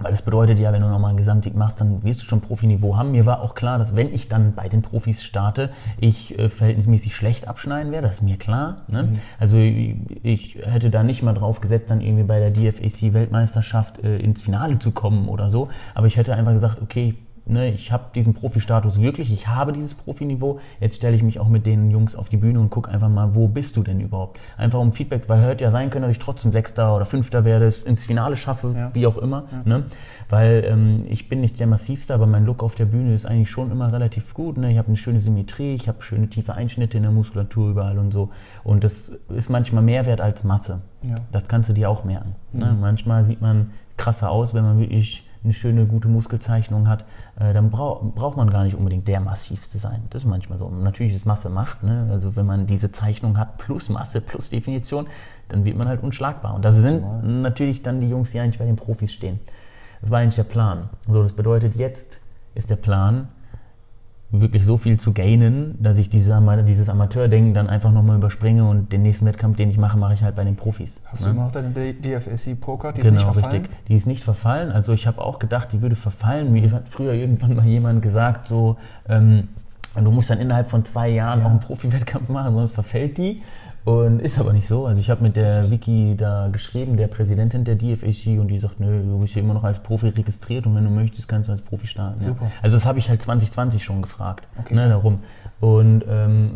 Weil das bedeutet ja, wenn du nochmal einen Gesamtsieg machst, dann wirst du schon Profiniveau haben. Mir war auch klar, dass wenn ich dann bei den Profis starte, ich äh, verhältnismäßig schlecht abschneiden werde. Das ist mir klar. Ne? Also ich, ich hätte da nicht mal drauf gesetzt, dann irgendwie bei der DFAC-Weltmeisterschaft äh, ins Finale zu kommen oder so. Aber ich hätte einfach gesagt, okay, ne, ich habe diesen Profi-Status wirklich, ich habe dieses Profiniveau, jetzt stelle ich mich auch mit den Jungs auf die Bühne und gucke einfach mal, wo bist du denn überhaupt? Einfach um Feedback, weil hört ja sein können, dass ich trotzdem Sechster oder Fünfter werde, ins Finale schaffe, Ja. wie auch immer. Ne? Weil ähm, ich bin nicht der massivste, aber mein Look auf der Bühne ist eigentlich schon immer relativ gut. Ne? Ich habe eine schöne Symmetrie, ich habe schöne tiefe Einschnitte in der Muskulatur überall und so. Und das ist manchmal mehr wert als Masse. Ja. Das kannst du dir auch merken. Ne? Manchmal sieht man krasser aus, wenn man wirklich eine schöne, gute Muskelzeichnung hat, äh, dann brau braucht man gar nicht unbedingt der massivste sein. Das ist manchmal so. Und natürlich ist Masse Macht. Ne? Also wenn man diese Zeichnung hat, plus Masse, plus Definition, dann wird man halt unschlagbar. Und das sind natürlich dann die Jungs, die eigentlich bei den Profis stehen. Das war eigentlich der Plan. So, das bedeutet, jetzt ist der Plan, wirklich so viel zu gainen, dass ich diese, dieses Amateurdenken dann einfach nochmal überspringe und den nächsten Wettkampf, den ich mache, mache ich halt bei den Profis. Hast ne? du immer noch deine DFSC Pro-Card? Die ist Genau, nicht verfallen? richtig. Die ist nicht verfallen. Also ich habe auch gedacht, die würde verfallen. Mir hat früher irgendwann mal jemand gesagt, so, ähm, du musst dann innerhalb von zwei Jahren Ja. auch einen Profi-Wettkampf machen, sonst verfällt die. Und ist aber nicht so. Also ich habe mit der Vicky da geschrieben, der Präsidentin der DFAC, und die sagt, nö, du bist hier immer noch als Profi registriert und wenn du möchtest, kannst du als Profi starten. Super. Ja. Also das habe ich halt 2020 schon gefragt. Okay. Ne, darum. Und ähm,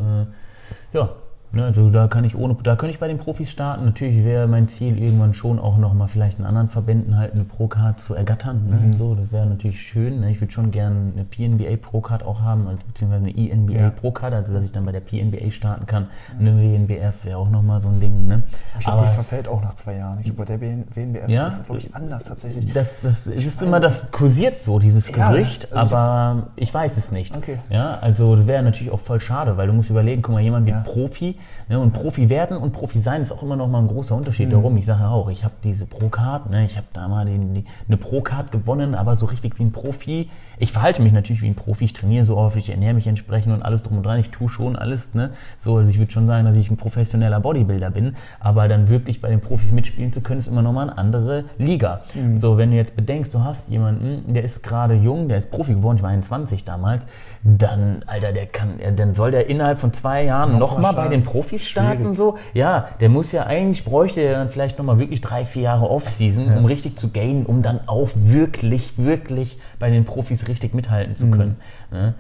äh, ja, ne, also da kann ich ohne, da könnte ich bei den Profis starten. Natürlich wäre mein Ziel irgendwann schon auch nochmal vielleicht in anderen Verbänden halt eine Pro-Card zu ergattern. Ne? Mhm. So, das wäre natürlich schön. Ne? Ich würde schon gerne eine PNBA Pro-Card auch haben, also beziehungsweise eine ENBA Ja. Pro-Card, also dass ich dann bei der PNBA starten kann. Eine WNBF wäre auch nochmal so ein Ding. Ne? Ich glaube, die verfällt auch nach zwei Jahren. Ich glaube, bei der WNBF Ja? ist das, glaube ich, anders tatsächlich. Das, das ist immer, das kursiert so, dieses Ja, Gerücht, also ich aber ich weiß es nicht. Okay. Ja, also das wäre natürlich auch voll schade, weil du musst überlegen, guck mal, jemand Ja. Profi, Ne? Und Profi werden und Profi sein ist auch immer noch mal ein großer Unterschied. Mhm. Darum, ich sage auch, ich habe diese Pro-Card, ne? ich habe da mal den, die, eine Pro-Card gewonnen, aber so richtig wie ein Profi. Ich verhalte mich natürlich wie ein Profi, ich trainiere so oft, ich ernähre mich entsprechend und alles drum und dran. Ich tue schon alles. Ne? So, also ich würde schon sagen, dass ich ein professioneller Bodybuilder bin, aber dann wirklich bei den Profis mitspielen zu können, ist immer noch mal eine andere Liga. Mhm. So, wenn du jetzt bedenkst, du hast jemanden, der ist gerade jung, der ist Profi geworden, ich war 21 damals, dann, Alter, der kann, dann soll der innerhalb von zwei Jahren nochmal noch bei den Profis starten, Schwierig. so. Ja, der muss ja eigentlich, bräuchte er dann vielleicht nochmal wirklich drei, vier Jahre Off-Season, ja. um richtig zu gainen, um dann auch wirklich, wirklich bei den Profis richtig mithalten zu mhm. können. Mhm. Ne?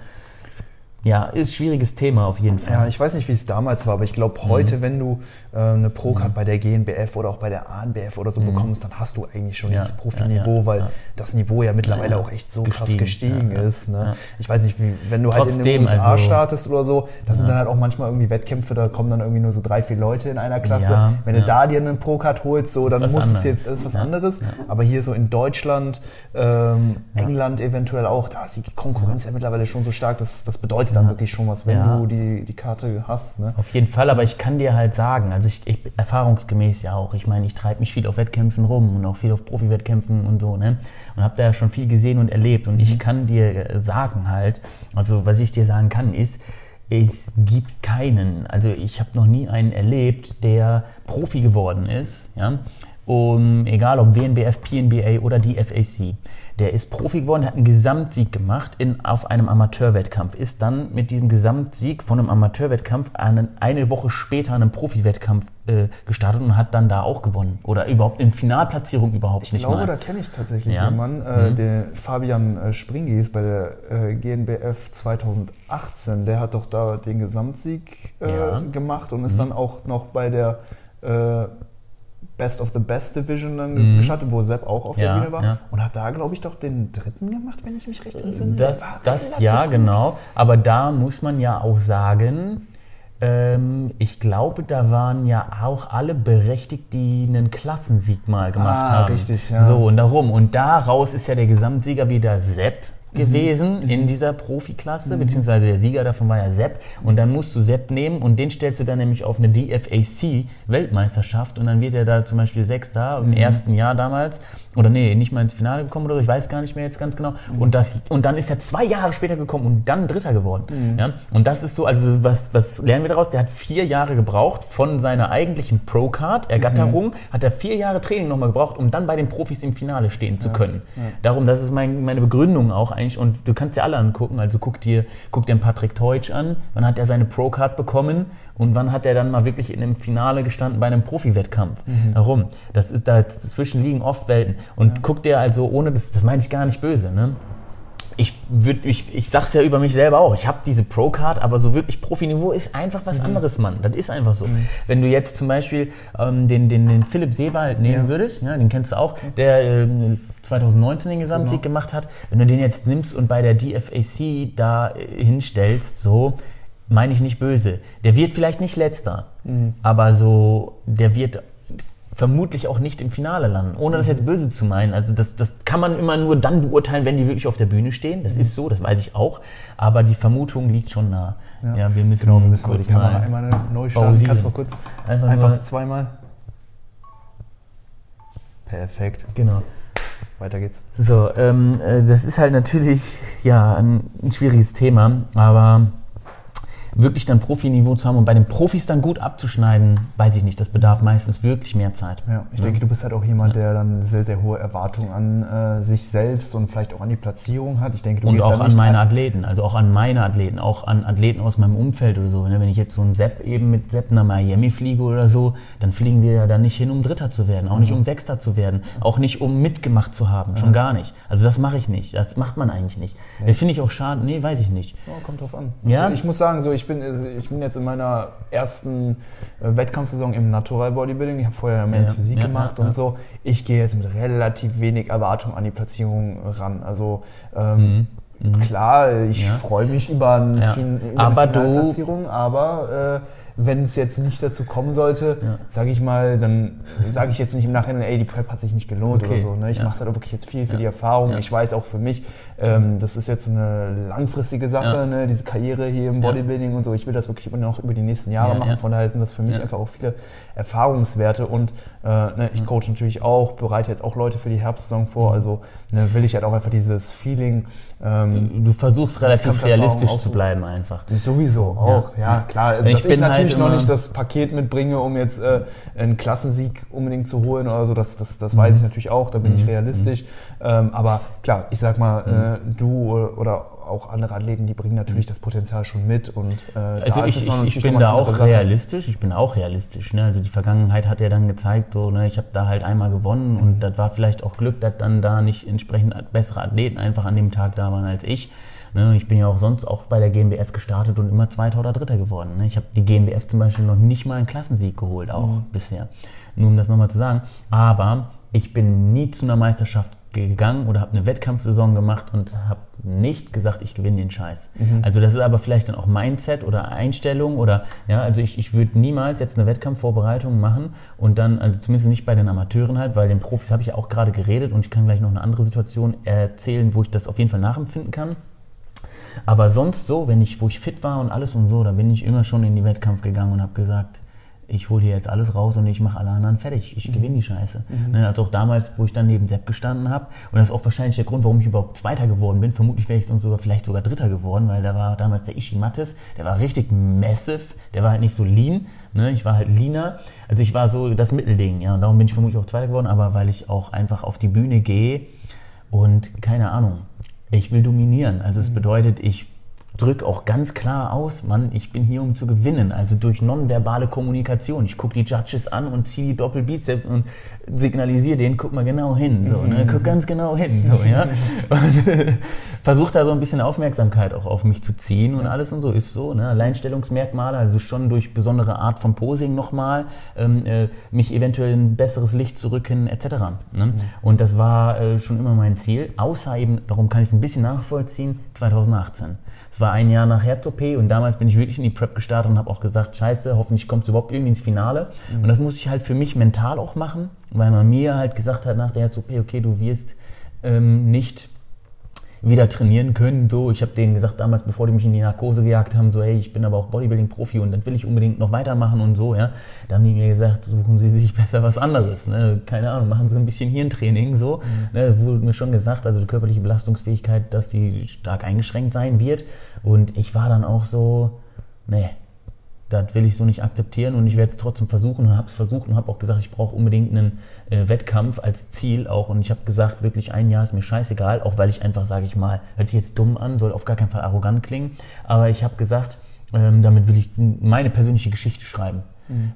Ja, ist ein schwieriges Thema auf jeden Fall. Ja, ich weiß nicht, wie es damals war, aber ich glaube, heute, mhm. wenn du äh, eine Pro-Card mhm. bei der GNBF oder auch bei der ANBF oder so mhm. bekommst, dann hast du eigentlich schon ja, dieses Profiniveau, ja, weil das Niveau ja mittlerweile auch echt so gestiegen, krass gestiegen ist. Ne? Ich weiß nicht, wie, wenn du Trotzdem, halt in den USA also, startest oder so, das sind dann halt auch manchmal irgendwie Wettkämpfe, da kommen dann irgendwie nur so drei, vier Leute in einer Klasse. wenn du da dir eine Pro-Card holst, so, dann muss es jetzt, ist was anderes. Aber hier so in Deutschland, ähm, England eventuell auch, da ist die Konkurrenz ja mittlerweile schon so stark, das, das bedeutet dann wirklich schon was, wenn ja. du die, die Karte hast. Ne? Auf jeden Fall, aber ich kann dir halt sagen, also ich, ich erfahrungsgemäß ja auch, ich meine, ich treibe mich viel auf Wettkämpfen rum und auch viel auf Profi-Wettkämpfen und so, ne? Und habe da ja schon viel gesehen und erlebt. Und ich mhm. kann dir sagen halt, also was ich dir sagen kann, ist, es gibt keinen, also ich habe noch nie einen erlebt, der Profi geworden ist, ja, um, egal ob WNBF, PNBA oder die FAC. Der ist Profi geworden, hat einen Gesamtsieg gemacht in, auf einem Amateurwettkampf, ist dann mit diesem Gesamtsieg von einem Amateurwettkampf einen, eine Woche später einen Profiwettkampf äh, gestartet und hat dann da auch gewonnen. Oder überhaupt in Finalplatzierung überhaupt ich nicht glaube, mal. da kenne ich tatsächlich ja. jemanden, äh, mhm. der Fabian äh, Springis bei der äh, GNBF 2018, der hat doch da den Gesamtsieg äh, ja. gemacht und ist mhm. dann auch noch bei der äh, Best of the Best Division dann mhm. gestartet, wo Sepp auch auf ja, der Bühne war. Ja. Und hat da, glaube ich, doch den dritten gemacht, wenn ich mich recht entsinne. Das, das ja, gut. genau. Aber da muss man ja auch sagen, ähm, ich glaube, da waren ja auch alle berechtigt, die einen Klassensieg mal gemacht ah, haben. richtig, ja. So, und darum. Und daraus ist ja der Gesamtsieger wieder Sepp gewesen mhm. in dieser Profiklasse, mhm. beziehungsweise der Sieger davon war ja Sepp. Und dann musst du Sepp nehmen und den stellst du dann nämlich auf eine DFAC-Weltmeisterschaft und dann wird er da zum Beispiel Sechster im mhm. ersten Jahr damals. Oder nee, nicht mal ins Finale gekommen oder so, ich weiß gar nicht mehr jetzt ganz genau. Mhm. Und, das, und dann ist er zwei Jahre später gekommen und dann Dritter geworden. Mhm. Ja? Und das ist so, also was, was lernen wir daraus? Der hat vier Jahre gebraucht von seiner eigentlichen Pro-Card, Ergatterung, mhm. hat er vier Jahre Training nochmal gebraucht, um dann bei den Profis im Finale stehen zu können. Ja. Darum, das ist mein, meine Begründung auch eigentlich eigentlich, und du kannst dir alle angucken, also guck dir, guck dir Patrick Teutsch an, wann hat er seine Pro-Card bekommen und wann hat er dann mal wirklich in einem Finale gestanden bei einem Profi-Wettkampf. Mhm. Warum? Das ist, dazwischen liegen oft Welten. Und ja. guck dir also, ohne, das, das meine ich gar nicht böse, ne? ich würde ich, ich sag's ja über mich selber auch. Ich habe diese Pro-Card, aber so wirklich Profiniveau ist einfach was mhm. anderes, Mann. Das ist einfach so. Mhm. Wenn du jetzt zum Beispiel ähm, den, den, den Philipp Sebald nehmen ja. würdest, ja, den kennst du auch, der äh, 2019 den Gesamtsieg genau. gemacht hat. Wenn du den jetzt nimmst und bei der DFAC da äh, hinstellst, so, meine ich nicht böse. Der wird vielleicht nicht letzter, mhm. aber so, der wird vermutlich auch nicht im Finale landen, ohne das jetzt mhm. böse zu meinen. Also das, das kann man immer nur dann beurteilen, wenn die wirklich auf der Bühne stehen. Das mhm. ist so, das weiß ich auch. Aber die Vermutung liegt schon nah. Ja, ja wir müssen, genau, wir müssen kurz die Kamera einmal neu starten. Kannst du mal kurz einfach, einfach zweimal. Perfekt. Genau. Weiter geht's. So, ähm, äh, das ist halt natürlich ja ein, ein schwieriges Thema, aber wirklich dann Profiniveau zu haben und bei den Profis dann gut abzuschneiden, weiß ich nicht. Das bedarf meistens wirklich mehr Zeit. Ja, ich ja. denke, du bist halt auch jemand, der dann sehr, sehr hohe Erwartungen an äh, sich selbst und vielleicht auch an die Platzierung hat. Ich denke, du und auch an meine Athleten, also auch an meine Athleten, auch an Athleten aus meinem Umfeld oder so. Ne? Wenn ich jetzt so ein Sepp eben mit Sepp nach Miami fliege oder so, dann fliegen wir ja dann nicht hin, um Dritter zu werden, auch mhm. nicht um Sechster zu werden, auch nicht um mitgemacht zu haben, schon gar nicht. Also das mache ich nicht. Das macht man eigentlich nicht. Ja. Das finde ich auch schade. Nee, weiß ich nicht. Oh, kommt drauf an. Ja? Also ich muss sagen, so ich ich bin, also ich bin jetzt in meiner ersten äh, Wettkampfsaison im Natural Bodybuilding. Ich habe vorher Men's ja, Physik ja, gemacht ja, und so. Ich gehe jetzt mit relativ wenig Erwartung an die Platzierung ran. Also ähm, mhm. Klar, ich freue mich über, ein über Aber eine du- Finalplatzierung, aber äh, wenn es jetzt nicht dazu kommen sollte, sage ich mal, dann sage ich jetzt nicht im Nachhinein, ey, die Prep hat sich nicht gelohnt Okay. oder so. Ne? Ich Ja. mache es halt wirklich jetzt viel für Ja. die Erfahrung. Ja. Ich weiß auch für mich, ähm, das ist jetzt eine langfristige Sache, Ja. ne? diese Karriere hier im Ja. Bodybuilding und so. Ich will das wirklich immer noch über die nächsten Jahre Ja, machen. ja. Von daher sind das für mich Ja. einfach auch viele Erfahrungswerte und äh, ne, ich coach natürlich auch, bereite jetzt auch Leute für die Herbstsaison vor. Also ne, will ich halt auch einfach dieses Feeling ähm, Du versuchst relativ realistisch zu bleiben einfach. Sowieso auch, ja, klar. Also, Ich bin natürlich halt noch nicht das Paket mitbringe, um jetzt äh, einen Klassensieg unbedingt zu holen oder so, das, das, das Mhm. weiß ich natürlich auch, da bin ich realistisch. Ähm, aber klar, ich sag mal, Mhm. äh, du oder, oder auch andere Athleten, die bringen natürlich das Potenzial schon mit und äh, Also da ich, ist es ich, noch ich bin da auch Sache. realistisch, ich bin auch realistisch. Ne? Also die Vergangenheit hat ja dann gezeigt, so, ne, ich habe da halt einmal gewonnen und das war vielleicht auch Glück, dass dann da nicht entsprechend bessere Athleten einfach an dem Tag da waren als ich. Ne? Ich bin ja auch sonst auch bei der GmbF gestartet und immer Zweiter oder Dritter geworden. Ne? Ich habe die GmbF zum Beispiel noch nicht mal einen Klassensieg geholt, auch Mhm. bisher. Nur um das nochmal zu sagen. Aber ich bin nie zu einer Meisterschaft gegangen oder habe eine Wettkampfsaison gemacht und habe nicht gesagt, ich gewinne den Scheiß. Also das ist aber vielleicht dann auch Mindset oder Einstellung oder ja, also ich, ich würde niemals jetzt eine Wettkampfvorbereitung machen und dann, also zumindest nicht bei den Amateuren halt, weil den Profis habe ich ja auch gerade geredet und ich kann gleich noch eine andere Situation erzählen, wo ich das auf jeden Fall nachempfinden kann. Aber sonst so, wenn ich, wo ich fit war und alles und so, da bin ich immer schon in die Wettkampf gegangen und habe gesagt, ich hole hier jetzt alles raus und ich mache alle anderen fertig. Ich gewinne die Scheiße. Ne, also auch damals, wo ich dann neben Sepp gestanden habe. Und das ist auch wahrscheinlich der Grund, warum ich überhaupt Zweiter geworden bin. Vermutlich wäre ich sonst sogar vielleicht sogar Dritter geworden, weil da war damals der Ishi Mattes, der war richtig massive, der war halt nicht so lean. Ne? Ich war halt leaner. Also ich war so das Mittelding. Ja, und darum bin ich vermutlich auch Zweiter geworden, aber weil ich auch einfach auf die Bühne gehe und keine Ahnung, ich will dominieren. Also es bedeutet, ich drücke auch ganz klar aus, Mann, ich bin hier, um zu gewinnen. Also durch nonverbale Kommunikation. Ich gucke die Judges an und ziehe die Doppelbizeps und signalisiere denen, guck mal genau hin. So, ne? Guck ganz genau hin. So, ja? (laughs) Und versuche da so ein bisschen Aufmerksamkeit auch auf mich zu ziehen und alles und so ist so. Ne? Alleinstellungsmerkmale, also schon durch besondere Art von Posing nochmal, ähm, äh, mich eventuell in besseres Licht zu rücken, etc. Ne? Und das war äh, schon immer mein Ziel. Außer eben, darum kann ich es ein bisschen nachvollziehen, 2018. Es war ein Jahr nach Herz-OP und damals bin ich wirklich in die Prep gestartet und habe auch gesagt, scheiße, hoffentlich kommt es überhaupt irgendwie ins Finale. Und das musste ich halt für mich mental auch machen, weil man mir halt gesagt hat nach der Herz-OP, okay, du wirst ähm, nicht wieder trainieren können. So, ich habe denen gesagt damals, bevor die mich in die Narkose gejagt haben, so, hey, ich bin aber auch Bodybuilding-Profi und das will ich unbedingt noch weitermachen und so, ja. Da haben die mir gesagt, suchen Sie sich (laughs) besser was anderes, ne? Keine Ahnung, machen Sie ein bisschen Hirntraining, so. Ne? Wurde mir schon gesagt, also die körperliche Belastungsfähigkeit, dass die stark eingeschränkt sein wird. Und ich war dann auch so, nee, das will ich so nicht akzeptieren und ich werde es trotzdem versuchen und habe es versucht und habe auch gesagt, ich brauche unbedingt einen äh, Wettkampf als Ziel auch und ich habe gesagt, wirklich ein Jahr ist mir scheißegal, auch weil ich einfach, sage ich mal, hört sich jetzt dumm an, soll auf gar keinen Fall arrogant klingen, aber ich habe gesagt, ähm, damit will ich meine persönliche Geschichte schreiben.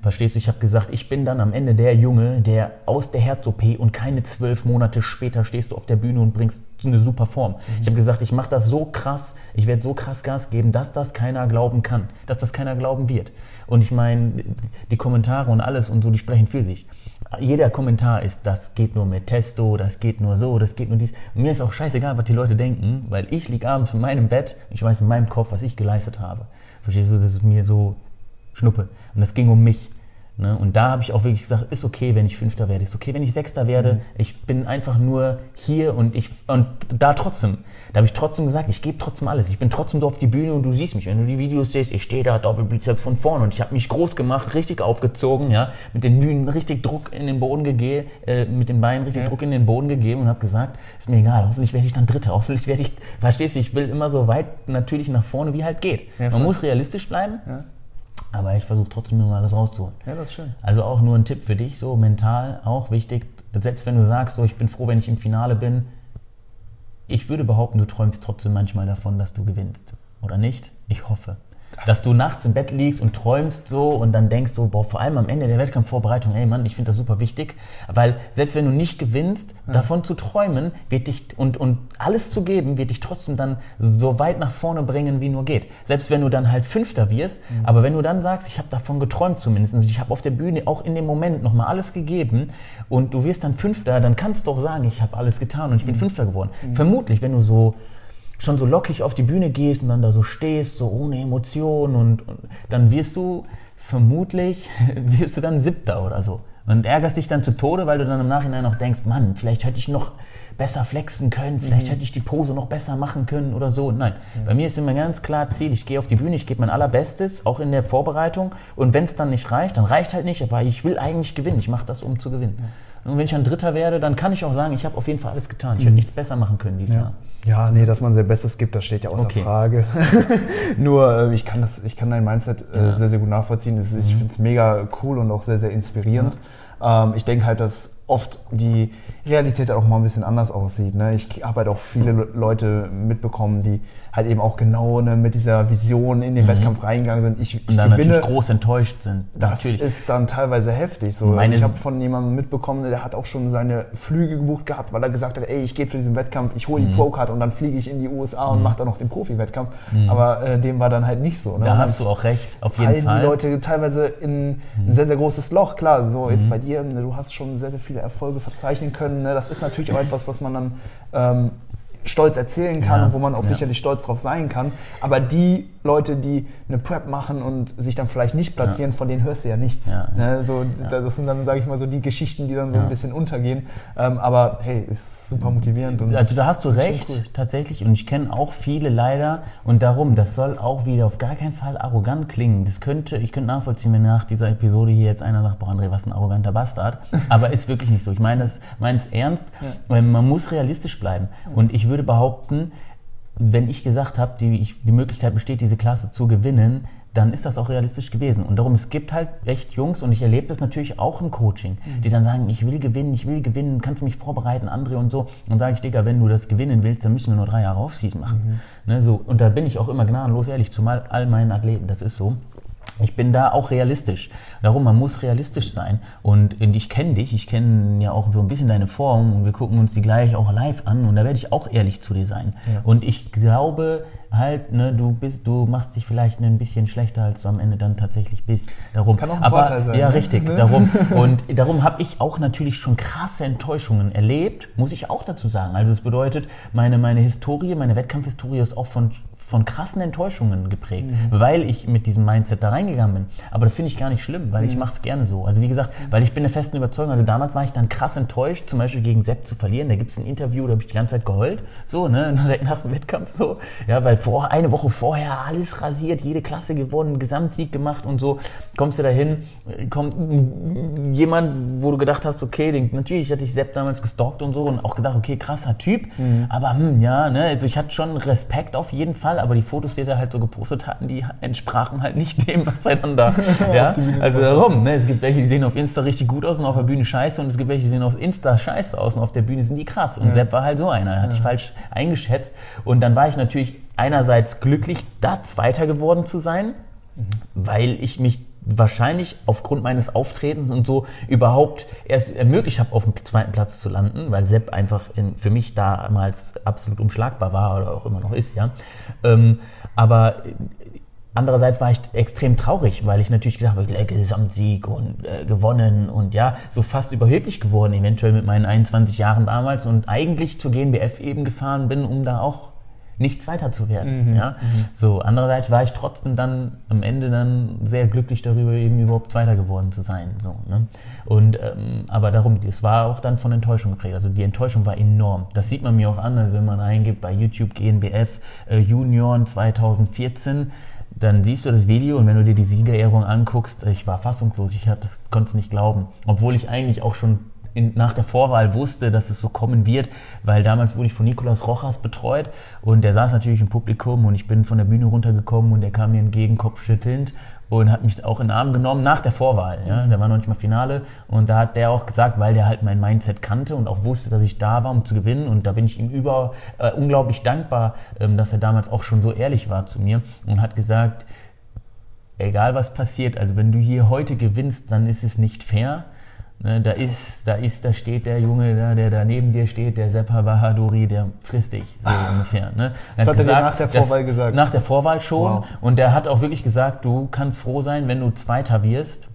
Verstehst du? Ich habe gesagt, ich bin dann am Ende der Junge, der aus der Herz-OP und keine zwölf Monate später stehst du auf der Bühne und bringst eine super Form. Ich habe gesagt, ich mache das so krass, ich werde so krass Gas geben, dass das keiner glauben kann, dass das keiner glauben wird. Und ich meine, die Kommentare und alles und so, die sprechen für sich. Jeder Kommentar ist, das geht nur mit Testo, das geht nur so, das geht nur dies. Und mir ist auch scheißegal, was die Leute denken, weil ich liege abends in meinem Bett, ich weiß in meinem Kopf, was ich geleistet habe. Verstehst du? Das ist mir so Schnuppe. Und das ging um mich. Ne? Und da habe ich auch wirklich gesagt, ist okay, wenn ich Fünfter werde, ist okay, wenn ich Sechster werde. Ich bin einfach nur hier und ich und da trotzdem. Da habe ich trotzdem gesagt, ich gebe trotzdem alles. Ich bin trotzdem so auf die Bühne und du siehst mich. Wenn du die Videos siehst, ich stehe da Doppelbizeps von vorne und ich habe mich groß gemacht, richtig aufgezogen, ja, mit den Bühnen richtig Druck in den Boden gegeben, äh, mit den Beinen richtig Druck in den Boden gegeben und habe gesagt, ist mir egal, hoffentlich werde ich dann Dritter, hoffentlich werde ich, verstehst du, ich will immer so weit natürlich nach vorne, wie halt geht. Ja, Man muss realistisch bleiben. Ja. Aber ich versuche trotzdem mal alles rauszuholen. Ja, das ist schön. Also auch nur ein Tipp für dich, so mental auch wichtig. Selbst wenn du sagst, so ich bin froh, wenn ich im Finale bin, ich würde behaupten, du träumst trotzdem manchmal davon, dass du gewinnst. Oder nicht? Ich hoffe. Dass du nachts im Bett liegst und träumst so und dann denkst so, boah, vor allem am Ende der Wettkampfvorbereitung, ey Mann, ich finde das super wichtig, weil selbst wenn du nicht gewinnst, davon zu träumen wird dich und, und alles zu geben, wird dich trotzdem dann so weit nach vorne bringen, wie nur geht. Selbst wenn du dann halt Fünfter wirst, aber wenn du dann sagst, ich habe davon geträumt zumindest, ich habe auf der Bühne auch in dem Moment nochmal alles gegeben und du wirst dann Fünfter, dann kannst du doch sagen, ich habe alles getan und ich bin Fünfter geworden. Vermutlich, wenn du so schon so lockig auf die Bühne gehst und dann da so stehst, so ohne Emotion und, und dann wirst du vermutlich, (laughs) wirst du dann Siebter oder so. Und ärgerst dich dann zu Tode, weil du dann im Nachhinein noch denkst, Mann, vielleicht hätte ich noch besser flexen können, vielleicht mhm. hätte ich die Pose noch besser machen können oder so. Nein, mhm. bei mir ist immer ganz klar Ziel, ich gehe auf die Bühne, ich gebe mein allerbestes, auch in der Vorbereitung. Und wenn es dann nicht reicht, dann reicht halt nicht, aber ich will eigentlich gewinnen, ich mache das, um zu gewinnen. Und wenn ich ein Dritter werde, dann kann ich auch sagen, ich habe auf jeden Fall alles getan. Ich hätte mhm. nichts besser machen können dieses ja. Jahr. Ja, nee, dass man sein Bestes gibt, das steht ja außer okay. Frage. (laughs) Nur, äh, ich kann das, ich kann dein Mindset äh, ja. sehr, sehr gut nachvollziehen. Ich mhm. finde es mega cool und auch sehr, sehr inspirierend. Ähm, ich denke halt, dass oft die Realität auch mal ein bisschen anders aussieht. Ne? Ich habe halt auch viele Leute mitbekommen, die halt eben auch genau ne, mit dieser Vision in den mhm. Wettkampf reingegangen sind. Ich, ich und dann gewinne, natürlich groß enttäuscht sind. Das natürlich. ist dann teilweise heftig. So. Meine ich habe von jemandem mitbekommen, der hat auch schon seine Flüge gebucht gehabt, weil er gesagt hat, ey, ich gehe zu diesem Wettkampf, ich hole die mhm. Pro-Card und dann fliege ich in die USA und mhm. mache dann noch den Profi-Wettkampf. Mhm. Aber äh, dem war dann halt nicht so. Ne? Da hast du auch recht, auf jeden Fall. die Leute teilweise in ein mhm. sehr, sehr großes Loch. Klar, so jetzt bei dir, ne, du hast schon sehr, sehr viele Erfolge verzeichnen können. Ne? Das ist natürlich auch etwas, was man dann ähm, stolz erzählen kann ja, und wo man auch ja. sicherlich stolz drauf sein kann. Aber die Leute, die eine Prep machen und sich dann vielleicht nicht platzieren, ja. von denen hörst du ja nichts. Ne? So, Das sind dann, sage ich mal, so die Geschichten, die dann so ein bisschen untergehen. Ähm, aber hey, ist super motivierend. Also da hast du recht, cool. tatsächlich. Und ich kenne auch viele leider. Und darum, das soll auch wieder auf gar keinen Fall arrogant klingen. Das könnte, ich könnte nachvollziehen, wenn nach dieser Episode hier jetzt einer sagt, boah André, was ein arroganter Bastard. (laughs) Aber ist wirklich nicht so. Ich meine es ernst. Ähm, man muss realistisch bleiben. Und ich würde behaupten, wenn ich gesagt habe, die, die Möglichkeit besteht, diese Klasse zu gewinnen, dann ist das auch realistisch gewesen. Und darum, es gibt halt echt Jungs, und ich erlebe das natürlich auch im Coaching, mhm. die dann sagen, ich will gewinnen, ich will gewinnen, kannst du mich vorbereiten, André und so. Und sage ich, Digga, wenn du das gewinnen willst, dann müssen wir nur drei Jahre Offseason machen. Mhm. Ne, so. Und da bin ich auch immer gnadenlos ehrlich zu all meinen Athleten, das ist so. Ich bin da auch realistisch. Darum, man muss realistisch sein. Und, und ich kenne dich, ich kenne ja auch so ein bisschen deine Form und wir gucken uns die gleich auch live an und da werde ich auch ehrlich zu dir sein. Ja. Und ich glaube halt, ne, du bist, du machst dich vielleicht ein bisschen schlechter, als du am Ende dann tatsächlich bist. Darum. Kann auch ein Aber, Vorteil sein. Ja, ne? richtig. Darum. (laughs) Und darum habe ich auch natürlich schon krasse Enttäuschungen erlebt, muss ich auch dazu sagen. Also es bedeutet, meine, meine Historie, meine Wettkampfhistorie ist auch von von krassen Enttäuschungen geprägt, mhm. weil ich mit diesem Mindset da reingegangen bin. Aber das finde ich gar nicht schlimm, weil mhm. ich mache es gerne so. Also wie gesagt, weil ich bin der festen Überzeugung, also damals war ich dann krass enttäuscht, zum Beispiel gegen Sepp zu verlieren. Da gibt es ein Interview, da habe ich die ganze Zeit geheult, so, ne, (laughs) direkt nach dem Wettkampf so. Ja, weil vor, eine Woche vorher alles rasiert, jede Klasse gewonnen, Gesamtsieg gemacht und so. Kommst du dahin, kommt jemand, wo du gedacht hast, okay, den, natürlich hatte ich Sepp damals gestalkt und so und auch gedacht, okay, krasser Typ, mhm. aber hm, ja, ne, also ich hatte schon Respekt auf jeden Fall aber die Fotos, die er halt so gepostet hatten, die entsprachen halt nicht (laughs) dem, was er dann da. (laughs) ja? Also darum, ne? Es gibt welche, die sehen auf Insta richtig gut aus und auf der Bühne scheiße und es gibt welche, die sehen auf Insta scheiße aus und auf der Bühne sind die krass. Und ja. Sepp war halt so einer, hat ja. ich falsch eingeschätzt. Und dann war ich natürlich einerseits glücklich, da Zweiter geworden zu sein, mhm. weil ich mich wahrscheinlich aufgrund meines Auftretens und so überhaupt erst ermöglicht habe, auf dem zweiten Platz zu landen, weil Sepp einfach in, für mich damals absolut unschlagbar war oder auch immer noch ist, ja. Ähm, aber Andererseits war ich extrem traurig, weil ich natürlich gedacht habe, Gesamtsieg und äh, gewonnen und ja, so fast überheblich geworden, eventuell mit meinen 21 Jahren damals und eigentlich zur GNBF eben gefahren bin, um da auch nicht Zweiter zu werden. Mhm. Ja? Mhm. So, andererseits war ich trotzdem dann am Ende dann sehr glücklich darüber, eben überhaupt Zweiter geworden zu sein. So, ne? Und ähm, aber darum, es war auch dann von Enttäuschung geprägt. Also die Enttäuschung war enorm. Das sieht man mir auch an, also wenn man eingibt bei YouTube GNBF äh, Junioren 2014 dann siehst du das Video und wenn du dir die Siegerehrung anguckst, ich war fassungslos, ich konnte es nicht glauben. Obwohl ich eigentlich auch schon in, nach der Vorwahl wusste, dass es so kommen wird, weil damals wurde ich von Nicolas Rojas betreut und der saß natürlich im Publikum und ich bin von der Bühne runtergekommen und der kam mir entgegen, kopfschüttelnd und hat mich auch in den Arm genommen nach der Vorwahl. Ja? Der war noch nicht mal Finale und da hat der auch gesagt, weil der halt mein Mindset kannte und auch wusste, dass ich da war, um zu gewinnen und da bin ich ihm über äh, unglaublich dankbar, ähm, dass er damals auch schon so ehrlich war zu mir und hat gesagt, egal was passiert, also wenn du hier heute gewinnst, dann ist es nicht fair Ne, da ist, da ist, da steht der Junge da, der da neben dir steht, der Seppa Bahadori, der frisst dich, so ungefähr. Ne? Das hat, hat er dir nach der Vorwahl gesagt? Nach der Vorwahl schon. Wow. Und der hat auch wirklich gesagt, du kannst froh sein, wenn du Zweiter wirst,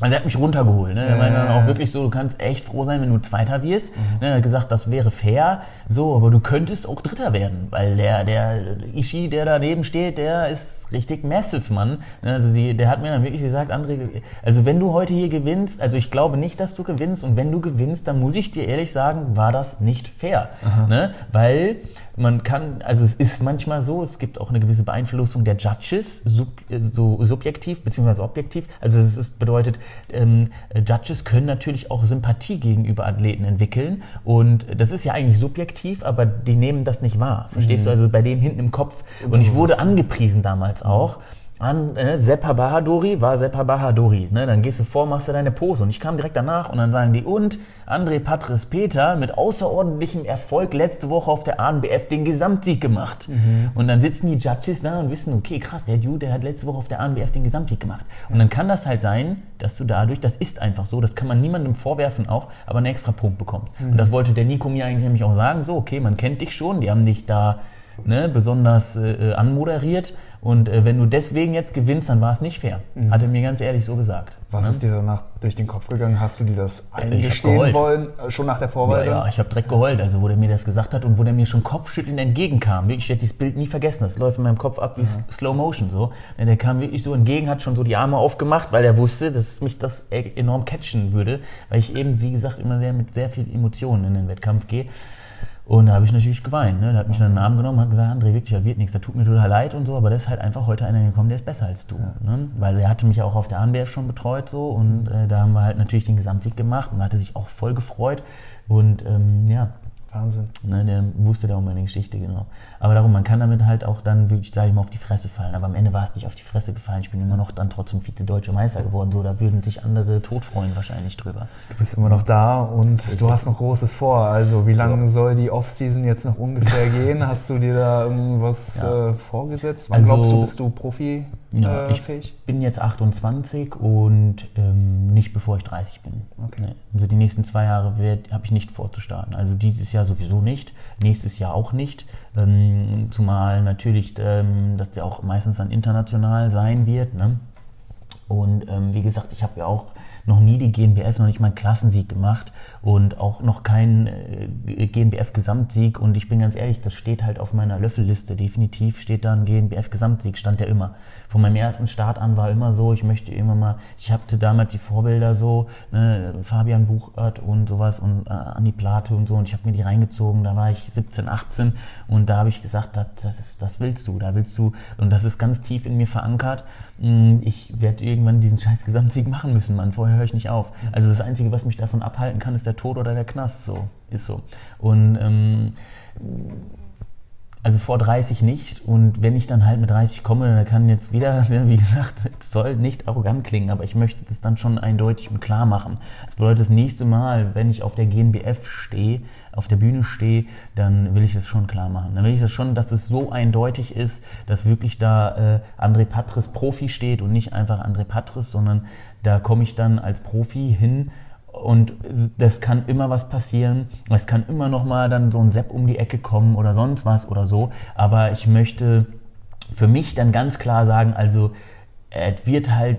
Also er hat mich runtergeholt. Ne? Er meinte dann auch wirklich so, du kannst echt froh sein, wenn du Zweiter wirst. Mhm. Ne? Er hat gesagt, das wäre fair, so, aber du könntest auch Dritter werden, weil der, der Ishii, der daneben steht, der ist richtig massive, Mann. Ne? Also die, der hat mir dann wirklich gesagt, André, also wenn du heute hier gewinnst, also ich glaube nicht, dass du gewinnst und wenn du gewinnst, dann muss ich dir ehrlich sagen, war das nicht fair. Ne? Weil man kann, also es ist manchmal so, es gibt auch eine gewisse Beeinflussung der Judges, sub, so subjektiv beziehungsweise objektiv. Also es ist, bedeutet, ähm, Judges können natürlich auch Sympathie gegenüber Athleten entwickeln und das ist ja eigentlich subjektiv, aber die nehmen das nicht wahr. Verstehst mhm. du? Also bei dem hinten im Kopf. Und ich wurde angepriesen damals auch an äh, Seppa Bahadori war Seppa Bahadori. Ne? Dann gehst du vor, machst du deine Pose. Und ich kam direkt danach und dann sagen die, und André Patris Peter mit außerordentlichem Erfolg letzte Woche auf der ANBF den Gesamtsieg gemacht. Mhm. Und dann sitzen die Judges da und wissen, okay, krass, der Dude, der hat letzte Woche auf der ANBF den Gesamtsieg gemacht. Und dann kann das halt sein, dass du dadurch, das ist einfach so, das kann man niemandem vorwerfen auch, aber einen extra Punkt bekommst. Mhm. Und das wollte der Nico mir eigentlich nämlich auch sagen, so, okay, man kennt dich schon, die haben dich da ne, besonders äh, äh, anmoderiert. Und äh, wenn du deswegen jetzt gewinnst, dann war es nicht fair. Mhm. Hat er mir ganz ehrlich so gesagt. Was ne? ist dir danach durch den Kopf gegangen? Hast du dir das eingestehen wollen, äh, schon nach der Vorwahl? Ja, ja ich habe direkt geheult, also wo der mir das gesagt hat und wo der mir schon kopfschüttelnd entgegenkam. Ich werde dieses Bild nie vergessen. Das läuft in meinem Kopf ab wie ja. Slow Motion so. Der kam wirklich so entgegen, hat schon so die Arme aufgemacht, weil er wusste, dass mich das e-, enorm catchen würde, weil ich eben, wie gesagt, immer sehr mit sehr viel Emotionen in den Wettkampf gehe. Und da habe ich natürlich geweint. Ne? Da hat mich dann einen Arm genommen und hat gesagt, André, wirklich, da wird nichts, da tut mir total leid und so, aber da ist halt einfach heute einer gekommen, der ist besser als du. Ja. Ne? Weil er hatte mich auch auf der ANBF schon betreut so und äh, da haben wir halt natürlich den Gesamtsieg gemacht und hatte sich auch voll gefreut. Und ähm, ja, Wahnsinn. Ne, der wusste da um meine Geschichte, genau. Aber darum, man kann damit halt auch dann wirklich, sage ich mal, auf die Fresse fallen. Aber am Ende war es nicht auf die Fresse gefallen. Ich bin immer noch dann trotzdem Vize-Deutscher Meister geworden. So, da würden sich andere tot freuen wahrscheinlich drüber. Du bist immer noch da und Richtig. du hast noch Großes vor. Also, wie lange ja. soll die Offseason jetzt noch ungefähr gehen? Hast du dir da irgendwas ja. äh, vorgesetzt? Wann also, glaubst du, bist du Profi? Ja, äh, ich fähig? bin jetzt 28 und ähm, nicht bevor ich 30 bin. Okay. Nee. Also die nächsten zwei Jahre habe ich nicht vorzustarten. Also dieses Jahr sowieso nicht, nächstes Jahr auch nicht. Ähm, zumal natürlich, ähm, dass der auch meistens dann international sein wird. Ne? Und ähm, wie gesagt, ich habe ja auch noch nie die GNBF, noch nicht mal einen Klassensieg gemacht und auch noch keinen äh, GNBF-Gesamtsieg. Und ich bin ganz ehrlich, das steht halt auf meiner Löffelliste. Definitiv steht da ein GNBF-Gesamtsieg, stand ja immer. Von meinem ersten Start an war immer so, ich möchte immer mal, ich hatte damals die Vorbilder so, ne, Fabian Buchert und sowas und äh, Andi Plate und so und ich habe mir die reingezogen, da war ich 17, 18 und da habe ich gesagt, das, das, das willst du, da willst du und das ist ganz tief in mir verankert. Hm, ich werde irgendwann diesen scheiß Gesamtsieg machen müssen, Mann. Vorher höre ich nicht auf. Also das Einzige, was mich davon abhalten kann, ist der Tod oder der Knast. So, ist so. Und ähm, also vor 30 nicht. Und wenn ich dann halt mit 30 komme, dann kann jetzt wieder, (laughs) wie gesagt, es soll nicht arrogant klingen, aber ich möchte das dann schon eindeutig und klar machen. Das bedeutet, das nächste Mal, wenn ich auf der GNBF stehe, auf der Bühne stehe, dann will ich das schon klar machen. Dann will ich das schon, dass es so eindeutig ist, dass wirklich da äh, André Patris Profi steht und nicht einfach André Patris, sondern da komme ich dann als Profi hin und das kann immer was passieren. Es kann immer noch mal dann so ein Sepp um die Ecke kommen oder sonst was oder so. Aber ich möchte für mich dann ganz klar sagen, also es wird halt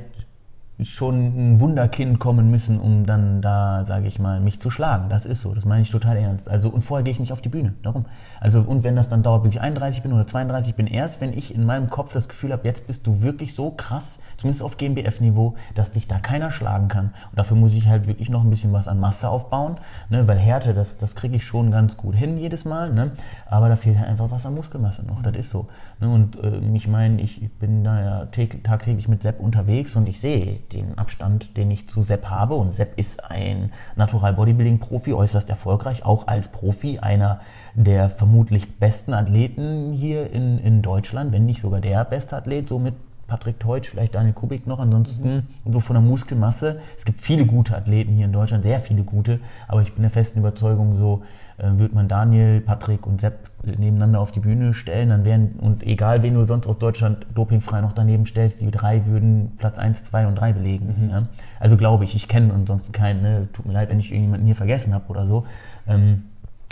schon ein Wunderkind kommen müssen, um dann da, sage ich mal, mich zu schlagen. Das ist so, das meine ich total ernst. Also und vorher gehe ich nicht auf die Bühne. Darum. Also und wenn das dann dauert, bis ich 31 bin oder 32 bin, erst wenn ich in meinem Kopf das Gefühl habe, jetzt bist du wirklich so krass, zumindest auf GmbF-Niveau, dass dich da keiner schlagen kann. Und dafür muss ich halt wirklich noch ein bisschen was an Masse aufbauen, ne? weil Härte, das, das kriege ich schon ganz gut hin jedes Mal, ne? aber da fehlt halt einfach was an Muskelmasse noch. Das ist so. Ne? Und äh, ich meine, ich bin da ja tagtäglich mit Sepp unterwegs und ich sehe den Abstand, den ich zu Sepp habe. Und Sepp ist ein Natural Bodybuilding Profi, äußerst erfolgreich, auch als Profi, einer der vermutlich besten Athleten hier in, in Deutschland, wenn nicht sogar der beste Athlet, so mit Patrick Teutsch, vielleicht Daniel Kubik noch. Ansonsten mhm. so von der Muskelmasse. Es gibt viele gute Athleten hier in Deutschland, sehr viele gute. Aber ich bin der festen Überzeugung, so äh, wird man Daniel, Patrick und Sepp nebeneinander auf die Bühne stellen, dann wären, und egal wen du sonst aus Deutschland dopingfrei noch daneben stellst, die drei würden Platz 1, 2 und 3 belegen. Mhm. Ja? Also glaube ich, ich kenne ansonsten keinen, ne? tut mir leid, wenn ich irgendjemanden hier vergessen habe oder so. Ähm,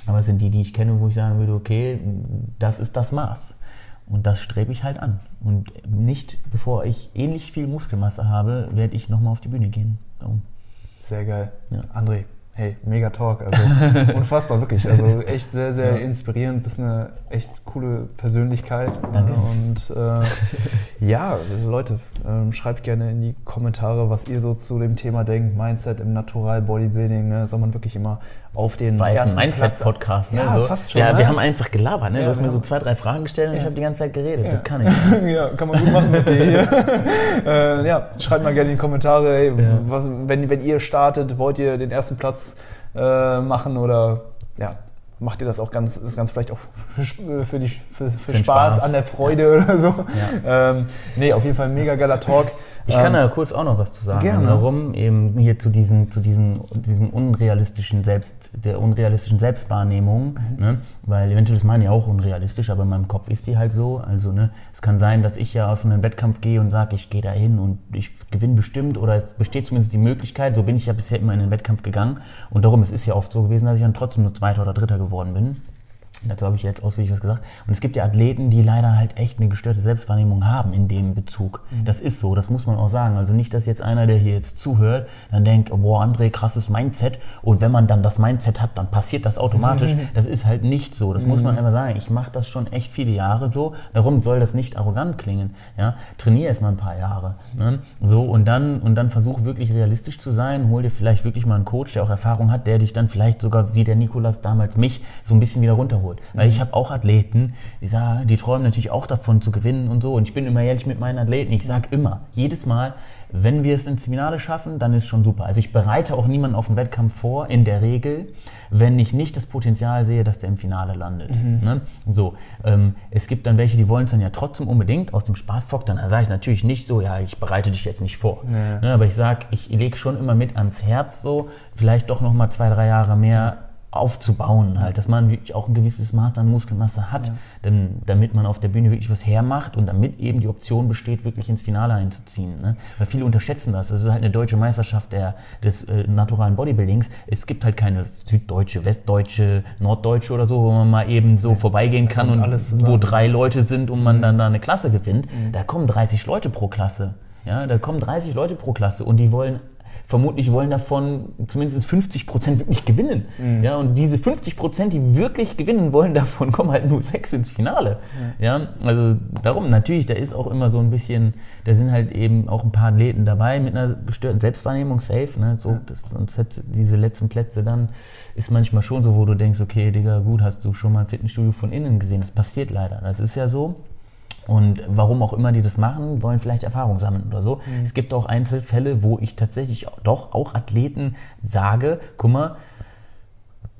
aber es sind die, die ich kenne, wo ich sagen würde, okay, das ist das Maß. Und das strebe ich halt an. Und nicht, bevor ich ähnlich viel Muskelmasse habe, werde ich nochmal auf die Bühne gehen. Darum. Sehr geil. Ja. André, Hey, mega Talk. Also (laughs) unfassbar, wirklich. Also echt sehr, sehr ja. inspirierend. Bist eine echt coole Persönlichkeit. Danke. Und äh, ja, Leute, ähm, schreibt gerne in die Kommentare, was ihr so zu dem Thema denkt. Mindset im Natural Bodybuilding. Ne? Soll man wirklich immer auf den War ersten Mindset-Podcast. Ne? Ja, so. fast schon. Ja, ne? wir haben einfach gelabert. Ne? Ja, du hast mir so zwei, drei Fragen gestellt und ich habe die ganze Zeit geredet. Das kann ich. (laughs) ja, kann man gut machen mit dir hier. (laughs) äh, ja, schreibt mal gerne in die Kommentare, hey, was, wenn, wenn ihr startet, wollt ihr den ersten Platz äh, machen oder ja, macht ihr das auch ganz, ist ganz vielleicht auch für, für, die, für, für Spaß, Spaß, an der Freude ja. oder so. Ja. Ähm, nee, auf jeden Fall mega geiler Talk. Ich kann ähm, da kurz auch noch was zu sagen. Gerne. Warum eben hier zu diesen, zu diesen, diesen unrealistischen Selbst, der unrealistischen Selbstwahrnehmung, mhm. ne? weil eventuell ist meine ja auch unrealistisch, aber in meinem Kopf ist die halt so. Also ne, es kann sein, dass ich ja auf einen Wettkampf gehe und sage, ich gehe da hin und ich gewinne bestimmt oder es besteht zumindest die Möglichkeit. So bin ich ja bisher immer in den Wettkampf gegangen und darum es ist ja oft so gewesen, dass ich dann trotzdem nur Zweiter oder Dritter geworden bin. Dazu habe ich jetzt ausführlich was gesagt. Und es gibt ja Athleten, die leider halt echt eine gestörte Selbstwahrnehmung haben in dem Bezug. Mhm. Das ist so, das muss man auch sagen. Also nicht, dass jetzt einer, der hier jetzt zuhört, dann denkt, boah, André, krasses Mindset. Und wenn man dann das Mindset hat, dann passiert das automatisch. (laughs) Das ist halt nicht so. Das mhm. muss man mhm. einfach sagen. Ich mache das schon echt viele Jahre so. Darum soll das nicht arrogant klingen. Ja? Trainiere erst mal ein paar Jahre. Ne? So, und dann, und dann versuch wirklich realistisch zu sein. Hol dir vielleicht wirklich mal einen Coach, der auch Erfahrung hat, der dich dann vielleicht sogar wie der Nikolas damals mich so ein bisschen wieder runterholt abholt. Weil ich habe auch Athleten, die, sagen, die träumen natürlich auch davon zu gewinnen und so. Und ich bin immer ehrlich mit meinen Athleten. Ich sage immer, jedes Mal, wenn wir es ins Finale schaffen, dann ist schon super. Also ich bereite auch niemanden auf den Wettkampf vor, in der Regel, wenn ich nicht das Potenzial sehe, dass der im Finale landet. Mhm. Ne? So, ähm, es gibt dann welche, die wollen es dann ja trotzdem unbedingt aus dem Spaßfock. Dann sage ich natürlich nicht so, ja, ich bereite dich jetzt nicht vor. Ja. Ne? Aber ich sage, ich lege schon immer mit ans Herz so, vielleicht doch noch mal zwei, drei Jahre mehr aufzubauen halt, dass man wirklich auch ein gewisses Maß an Muskelmasse hat, ja. denn, damit man auf der Bühne wirklich was hermacht und damit eben die Option besteht, wirklich ins Finale einzuziehen. Ne? Weil viele unterschätzen das. Das ist halt eine deutsche Meisterschaft der, des äh, naturalen Bodybuildings. Es gibt halt keine süddeutsche, westdeutsche, norddeutsche oder so, wo man mal eben so ja. vorbeigehen kann und, und wo drei Leute sind und man mhm. dann da eine Klasse gewinnt. Mhm. Da kommen 30 Leute pro Klasse. Ja, da kommen 30 Leute pro Klasse und die wollen vermutlich wollen davon zumindest 50 Prozent wirklich gewinnen. Mhm. Ja, und diese 50 Prozent, die wirklich gewinnen wollen, (laughs) davon kommen halt nur sechs ins Finale. Ja. ja, also darum, natürlich, da ist auch immer so ein bisschen, da sind halt eben auch ein paar Athleten dabei mit einer gestörten Selbstwahrnehmung, safe, ne, so, das, sonst hätte diese letzten Plätze dann, ist manchmal schon so, wo du denkst, okay, Digga, gut, hast du schon mal ein Fitnessstudio von innen gesehen, das passiert leider, das ist ja so. Und warum auch immer die das machen, wollen vielleicht Erfahrung sammeln oder so. Mhm. Es gibt auch Einzelfälle, wo ich tatsächlich doch auch Athleten sage, guck mal,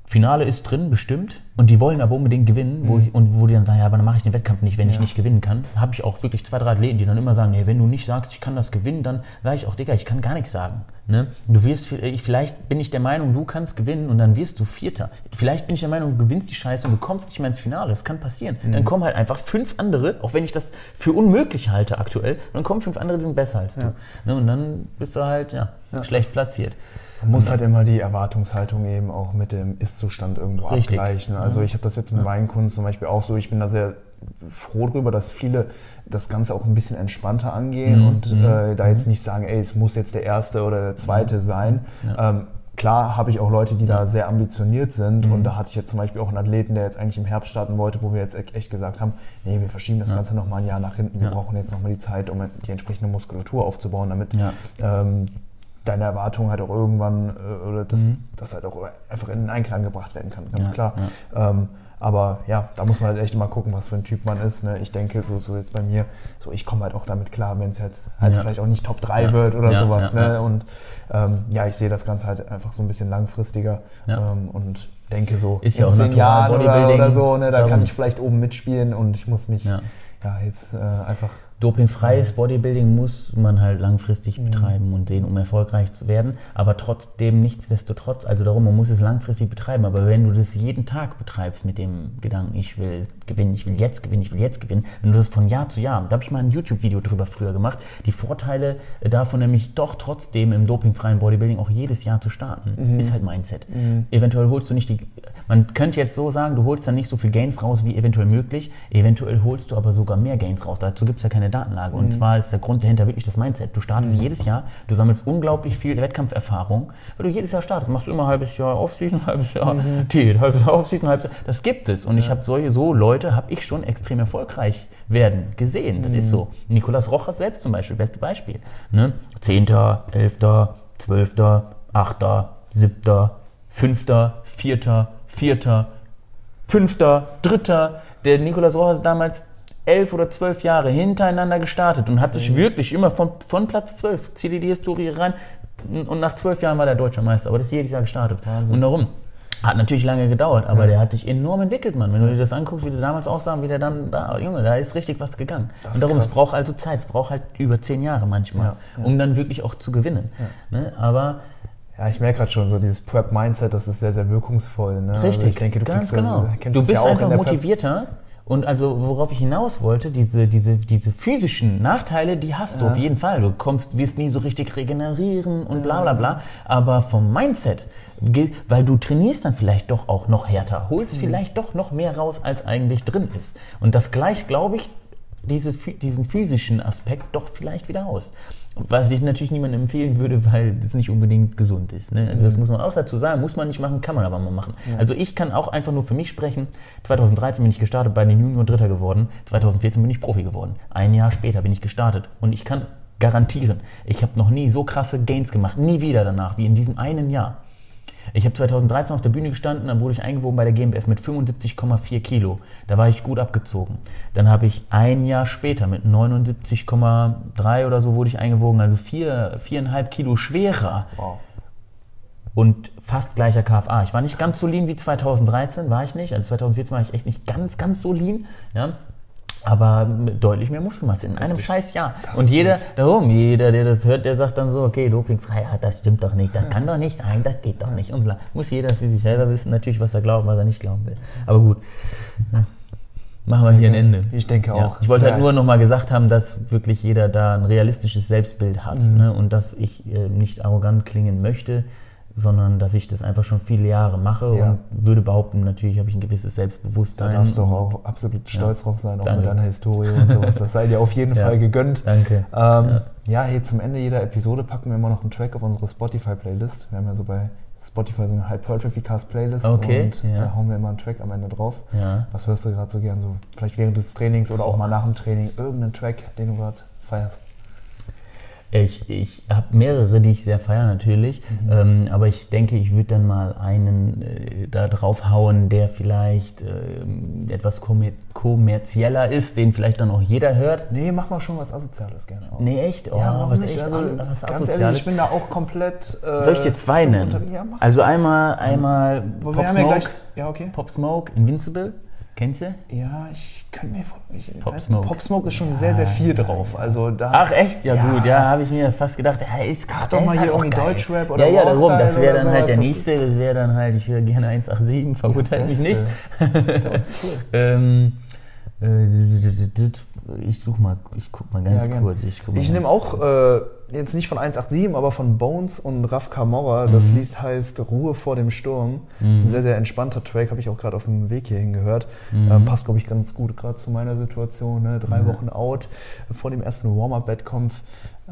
Finale ist drin, bestimmt. Und die wollen aber unbedingt gewinnen. Wo mhm. ich, und wo die dann sagen, ja, aber dann mache ich den Wettkampf nicht, wenn ja. ich nicht gewinnen kann. Habe ich auch wirklich zwei, drei Athleten, die dann immer sagen, nee, wenn du nicht sagst, ich kann das gewinnen, dann sage ich auch, Digga, ich kann gar nichts sagen. Ne? Du wirst, vielleicht bin ich der Meinung, du kannst gewinnen und dann wirst du Vierter. Vielleicht bin ich der Meinung, du gewinnst die Scheiße und du kommst nicht mehr ins Finale. Das kann passieren. Mhm. Dann kommen halt einfach fünf andere, auch wenn ich das für unmöglich halte aktuell, dann kommen fünf andere, die sind besser als du. Ja. Ne? Und dann bist du halt, ja, ja schlecht platziert. Man muss halt immer die Erwartungshaltung eben auch mit dem Ist-Zustand irgendwo Richtig. abgleichen. Also ich habe das jetzt mit meinen Kunden zum Beispiel auch so, ich bin da sehr froh drüber, dass viele das Ganze auch ein bisschen entspannter angehen mhm. und mhm. äh, da jetzt mhm. nicht sagen, ey, es muss jetzt der erste oder der zweite sein. Ja. Ähm, klar habe ich auch Leute, die da sehr ambitioniert sind. Mhm. Und da hatte ich jetzt zum Beispiel auch einen Athleten, der jetzt eigentlich im Herbst starten wollte, wo wir jetzt echt gesagt haben, nee, wir verschieben das ja. Ganze nochmal ein Jahr nach hinten. Wir ja. brauchen jetzt nochmal die Zeit, um die entsprechende Muskulatur aufzubauen, damit ja. ähm, deine Erwartungen halt auch irgendwann äh, oder das, mhm. das halt auch einfach in Einklang gebracht werden kann, ganz klar. Ähm, aber ja, da muss man halt echt mal gucken, was für ein Typ man ist. Ne? Ich denke, so, so jetzt bei mir, so ich komme halt auch damit klar, wenn es jetzt halt ja. vielleicht auch nicht Top 3 wird oder sowas. ne? Und ähm, ja, ich sehe das Ganze halt einfach so ein bisschen langfristiger ähm, und denke so ist in zehn Jahren oder, oder, so, ne, da kann ich vielleicht oben mitspielen und ich muss mich ja, jetzt äh, einfach Dopingfreies Bodybuilding muss man halt langfristig betreiben und sehen, um erfolgreich zu werden. Aber trotzdem, nichtsdestotrotz, also darum, man muss es langfristig betreiben. Aber wenn du das jeden Tag betreibst mit dem Gedanken, ich will gewinnen, ich will jetzt gewinnen, ich will jetzt gewinnen, wenn du das von Jahr zu Jahr, da habe ich mal ein YouTube-Video drüber früher gemacht, die Vorteile davon nämlich doch trotzdem im dopingfreien Bodybuilding auch jedes Jahr zu starten, ist halt Mindset. Eventuell holst du nicht die, man könnte jetzt so sagen, du holst dann nicht so viel Gains raus wie eventuell möglich, eventuell holst du aber sogar mehr Gains raus. Dazu gibt es ja keine Datenlage. Und zwar ist der Grund dahinter wirklich das Mindset. Du startest jedes Jahr, du sammelst unglaublich viel Wettkampferfahrung, weil du jedes Jahr startest. Machst du immer ein halbes Jahr Offseason, ein halbes Jahr (laughs) Diät, halbes Jahr Offseason, halbes Jahr. Das gibt es. Und ich habe solche so Leute, habe ich schon extrem erfolgreich werden gesehen. Das ist so. Nikolas Rochers selbst zum Beispiel, beste Beispiel. Ne? Zehnter, Elfter, Zwölfter, Achter, Siebter, Fünfter, Vierter, Vierter, Fünfter, Dritter. Der Nikolas Rochers ist damals elf oder zwölf Jahre hintereinander gestartet und hat sich wirklich immer von, von Platz zwölf, zieh dir die Historie rein, und nach zwölf Jahren war der deutsche Meister, aber das ist jedes Jahr gestartet. Und darum. Hat natürlich lange gedauert, aber der hat sich enorm entwickelt, Mann. Wenn du dir das anguckst, wie der damals aussah wie der dann da, Junge, da ist richtig was gegangen. Das und darum, ist es krass. braucht also Zeit, es braucht halt über zehn Jahre manchmal, Ja, ja. um dann wirklich auch zu gewinnen. Ne? Aber Ja, ich merke gerade schon so dieses Prep-Mindset, das ist sehr, sehr wirkungsvoll. Ne? Also Richtig, ich denke, du ganz kriegst das- genau. kennst Du bist ja einfach motivierter. Und also, worauf ich hinaus wollte, diese, diese, diese physischen Nachteile, die hast du auf jeden Fall. Du kommst, wirst nie so richtig regenerieren und bla bla bla. Aber vom Mindset, weil du trainierst dann vielleicht doch auch noch härter, holst vielleicht doch noch mehr raus, als eigentlich drin ist. Und das gleicht, glaube ich, diese, diesen physischen Aspekt doch vielleicht wieder aus. Was ich natürlich niemandem empfehlen würde, weil das nicht unbedingt gesund ist. Ne? Also das muss man auch dazu sagen, muss man nicht machen, kann man aber mal machen. Also ich kann auch einfach nur für mich sprechen. 2013 bin ich gestartet, bei den Junior Dritter geworden. 2014 bin ich Profi geworden. Ein Jahr später bin ich gestartet. Und ich kann garantieren, ich habe noch nie so krasse Gains gemacht, nie wieder danach, wie in diesem einen Jahr. Ich habe 2013 auf der Bühne gestanden, dann wurde ich eingewogen bei der GmbF mit 75,4 Kilo. Da war ich gut abgezogen. Dann habe ich ein Jahr später mit 79,3 oder so wurde ich eingewogen, also vier, viereinhalb Kilo schwerer Wow. und fast gleicher KFA. Ich war nicht ganz so lean wie 2013, war ich nicht. Also 2014 war ich echt nicht ganz, ganz so lean. Ja. Aber mit deutlich mehr Muskelmasse in einem scheiß Jahr. Und jeder, darum, jeder, der das hört, der sagt dann so, okay, dopingfrei, ja, das stimmt doch nicht, das kann doch nicht sein, das geht doch nicht. Und muss jeder für sich selber wissen, natürlich, was er glaubt, was er nicht glauben will. Aber gut, ja. machen wir hier ein. Ende. Ich denke Ja, auch. ich wollte halt nur nochmal gesagt haben, dass wirklich jeder da ein realistisches Selbstbild hat Mhm. ne? und dass ich äh, nicht arrogant klingen möchte, sondern dass ich das einfach schon viele Jahre mache Ja. und würde behaupten, natürlich habe ich ein gewisses Da Selbstbewusstsein. darfst du auch absolut stolz drauf sein, auch Danke. mit deiner Historie und sowas. Das sei dir auf jeden (laughs) Ja. Fall gegönnt. Danke. Ähm, Ja. ja. hey, zum Ende jeder Episode packen wir immer noch einen Track auf unsere Spotify-Playlist. Wir haben ja so bei Spotify so eine Hypertrophy Cast Playlist Okay, und ja. da hauen wir immer einen Track am Ende drauf. Ja. Was hörst du gerade so gern so? Vielleicht während des Trainings oder auch mal nach dem Training irgendeinen Track, den du gerade feierst. Ich, ich habe mehrere, die ich sehr feiere natürlich, Mhm. ähm, aber ich denke, ich würde dann mal einen äh, da draufhauen, der vielleicht ähm, etwas kommer kommerzieller ist, den vielleicht dann auch jeder hört. Nee, mach mal schon was Asoziales gerne auch. Nee, echt? Oh, ja, was echt Also, was ganz Asoziales? ehrlich, ich bin da auch komplett. Äh, Soll ich dir zwei nennen? Ja, also einmal, einmal Pop Smoke. Ja, okay. Pop Smoke, Invincible, kennst du? Ja, ich könnte mir vor. Ich, Pop weiß, Smoke. Pop Smoke ist schon sehr, sehr viel drauf. Also da. Ach echt? Ja, Ja. gut, ja, habe ich mir fast gedacht, ja, ist Mach doch mal ist hier halt irgendwie. Deutschrap oder Ja, ja, darum, das wäre dann halt der nächste, das wäre dann halt, ich höre gerne 187, verurteilt mich nicht. Beste. Das ist cool. (laughs) ähm, äh, ich such mal, ich guck mal ganz Ja, kurz. Ich, Ich nehme auch äh, jetzt nicht von 187, aber von Bones und Raf Kamora. Das Mhm. Lied heißt Ruhe vor dem Sturm. Das ist ein sehr, sehr entspannter Track, habe ich auch gerade auf dem Weg hierhin gehört. Mhm. Ähm, passt, glaube ich, ganz gut gerade zu meiner Situation. Ne? Drei Wochen out vor dem ersten Warm-Up-Wettkampf.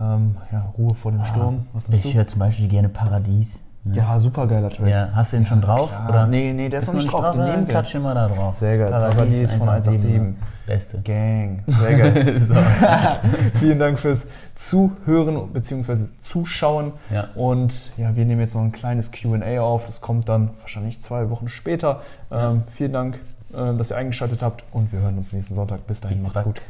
Ähm, ja, Ruhe vor dem Sturm. Ah, Ich du? höre zum Beispiel gerne Paradies. ne? Ja, super geiler Track. Ja, hast du den schon drauf? klar. Oder? Nee, nee, der ist noch nicht drauf, den Dann nehmen wir. Klatsch immer da drauf. Sehr geil. Paradies von 187. ne? Beste. Gang. (laughs) Sehr geil. (laughs) Vielen Dank fürs Zuhören bzw. Zuschauen. Ja. Und ja, wir nehmen jetzt noch ein kleines QA auf. Das kommt dann wahrscheinlich zwei Wochen später. Ähm, vielen Dank, äh, dass ihr eingeschaltet habt und wir hören uns nächsten Sonntag. Bis dahin, macht's gut.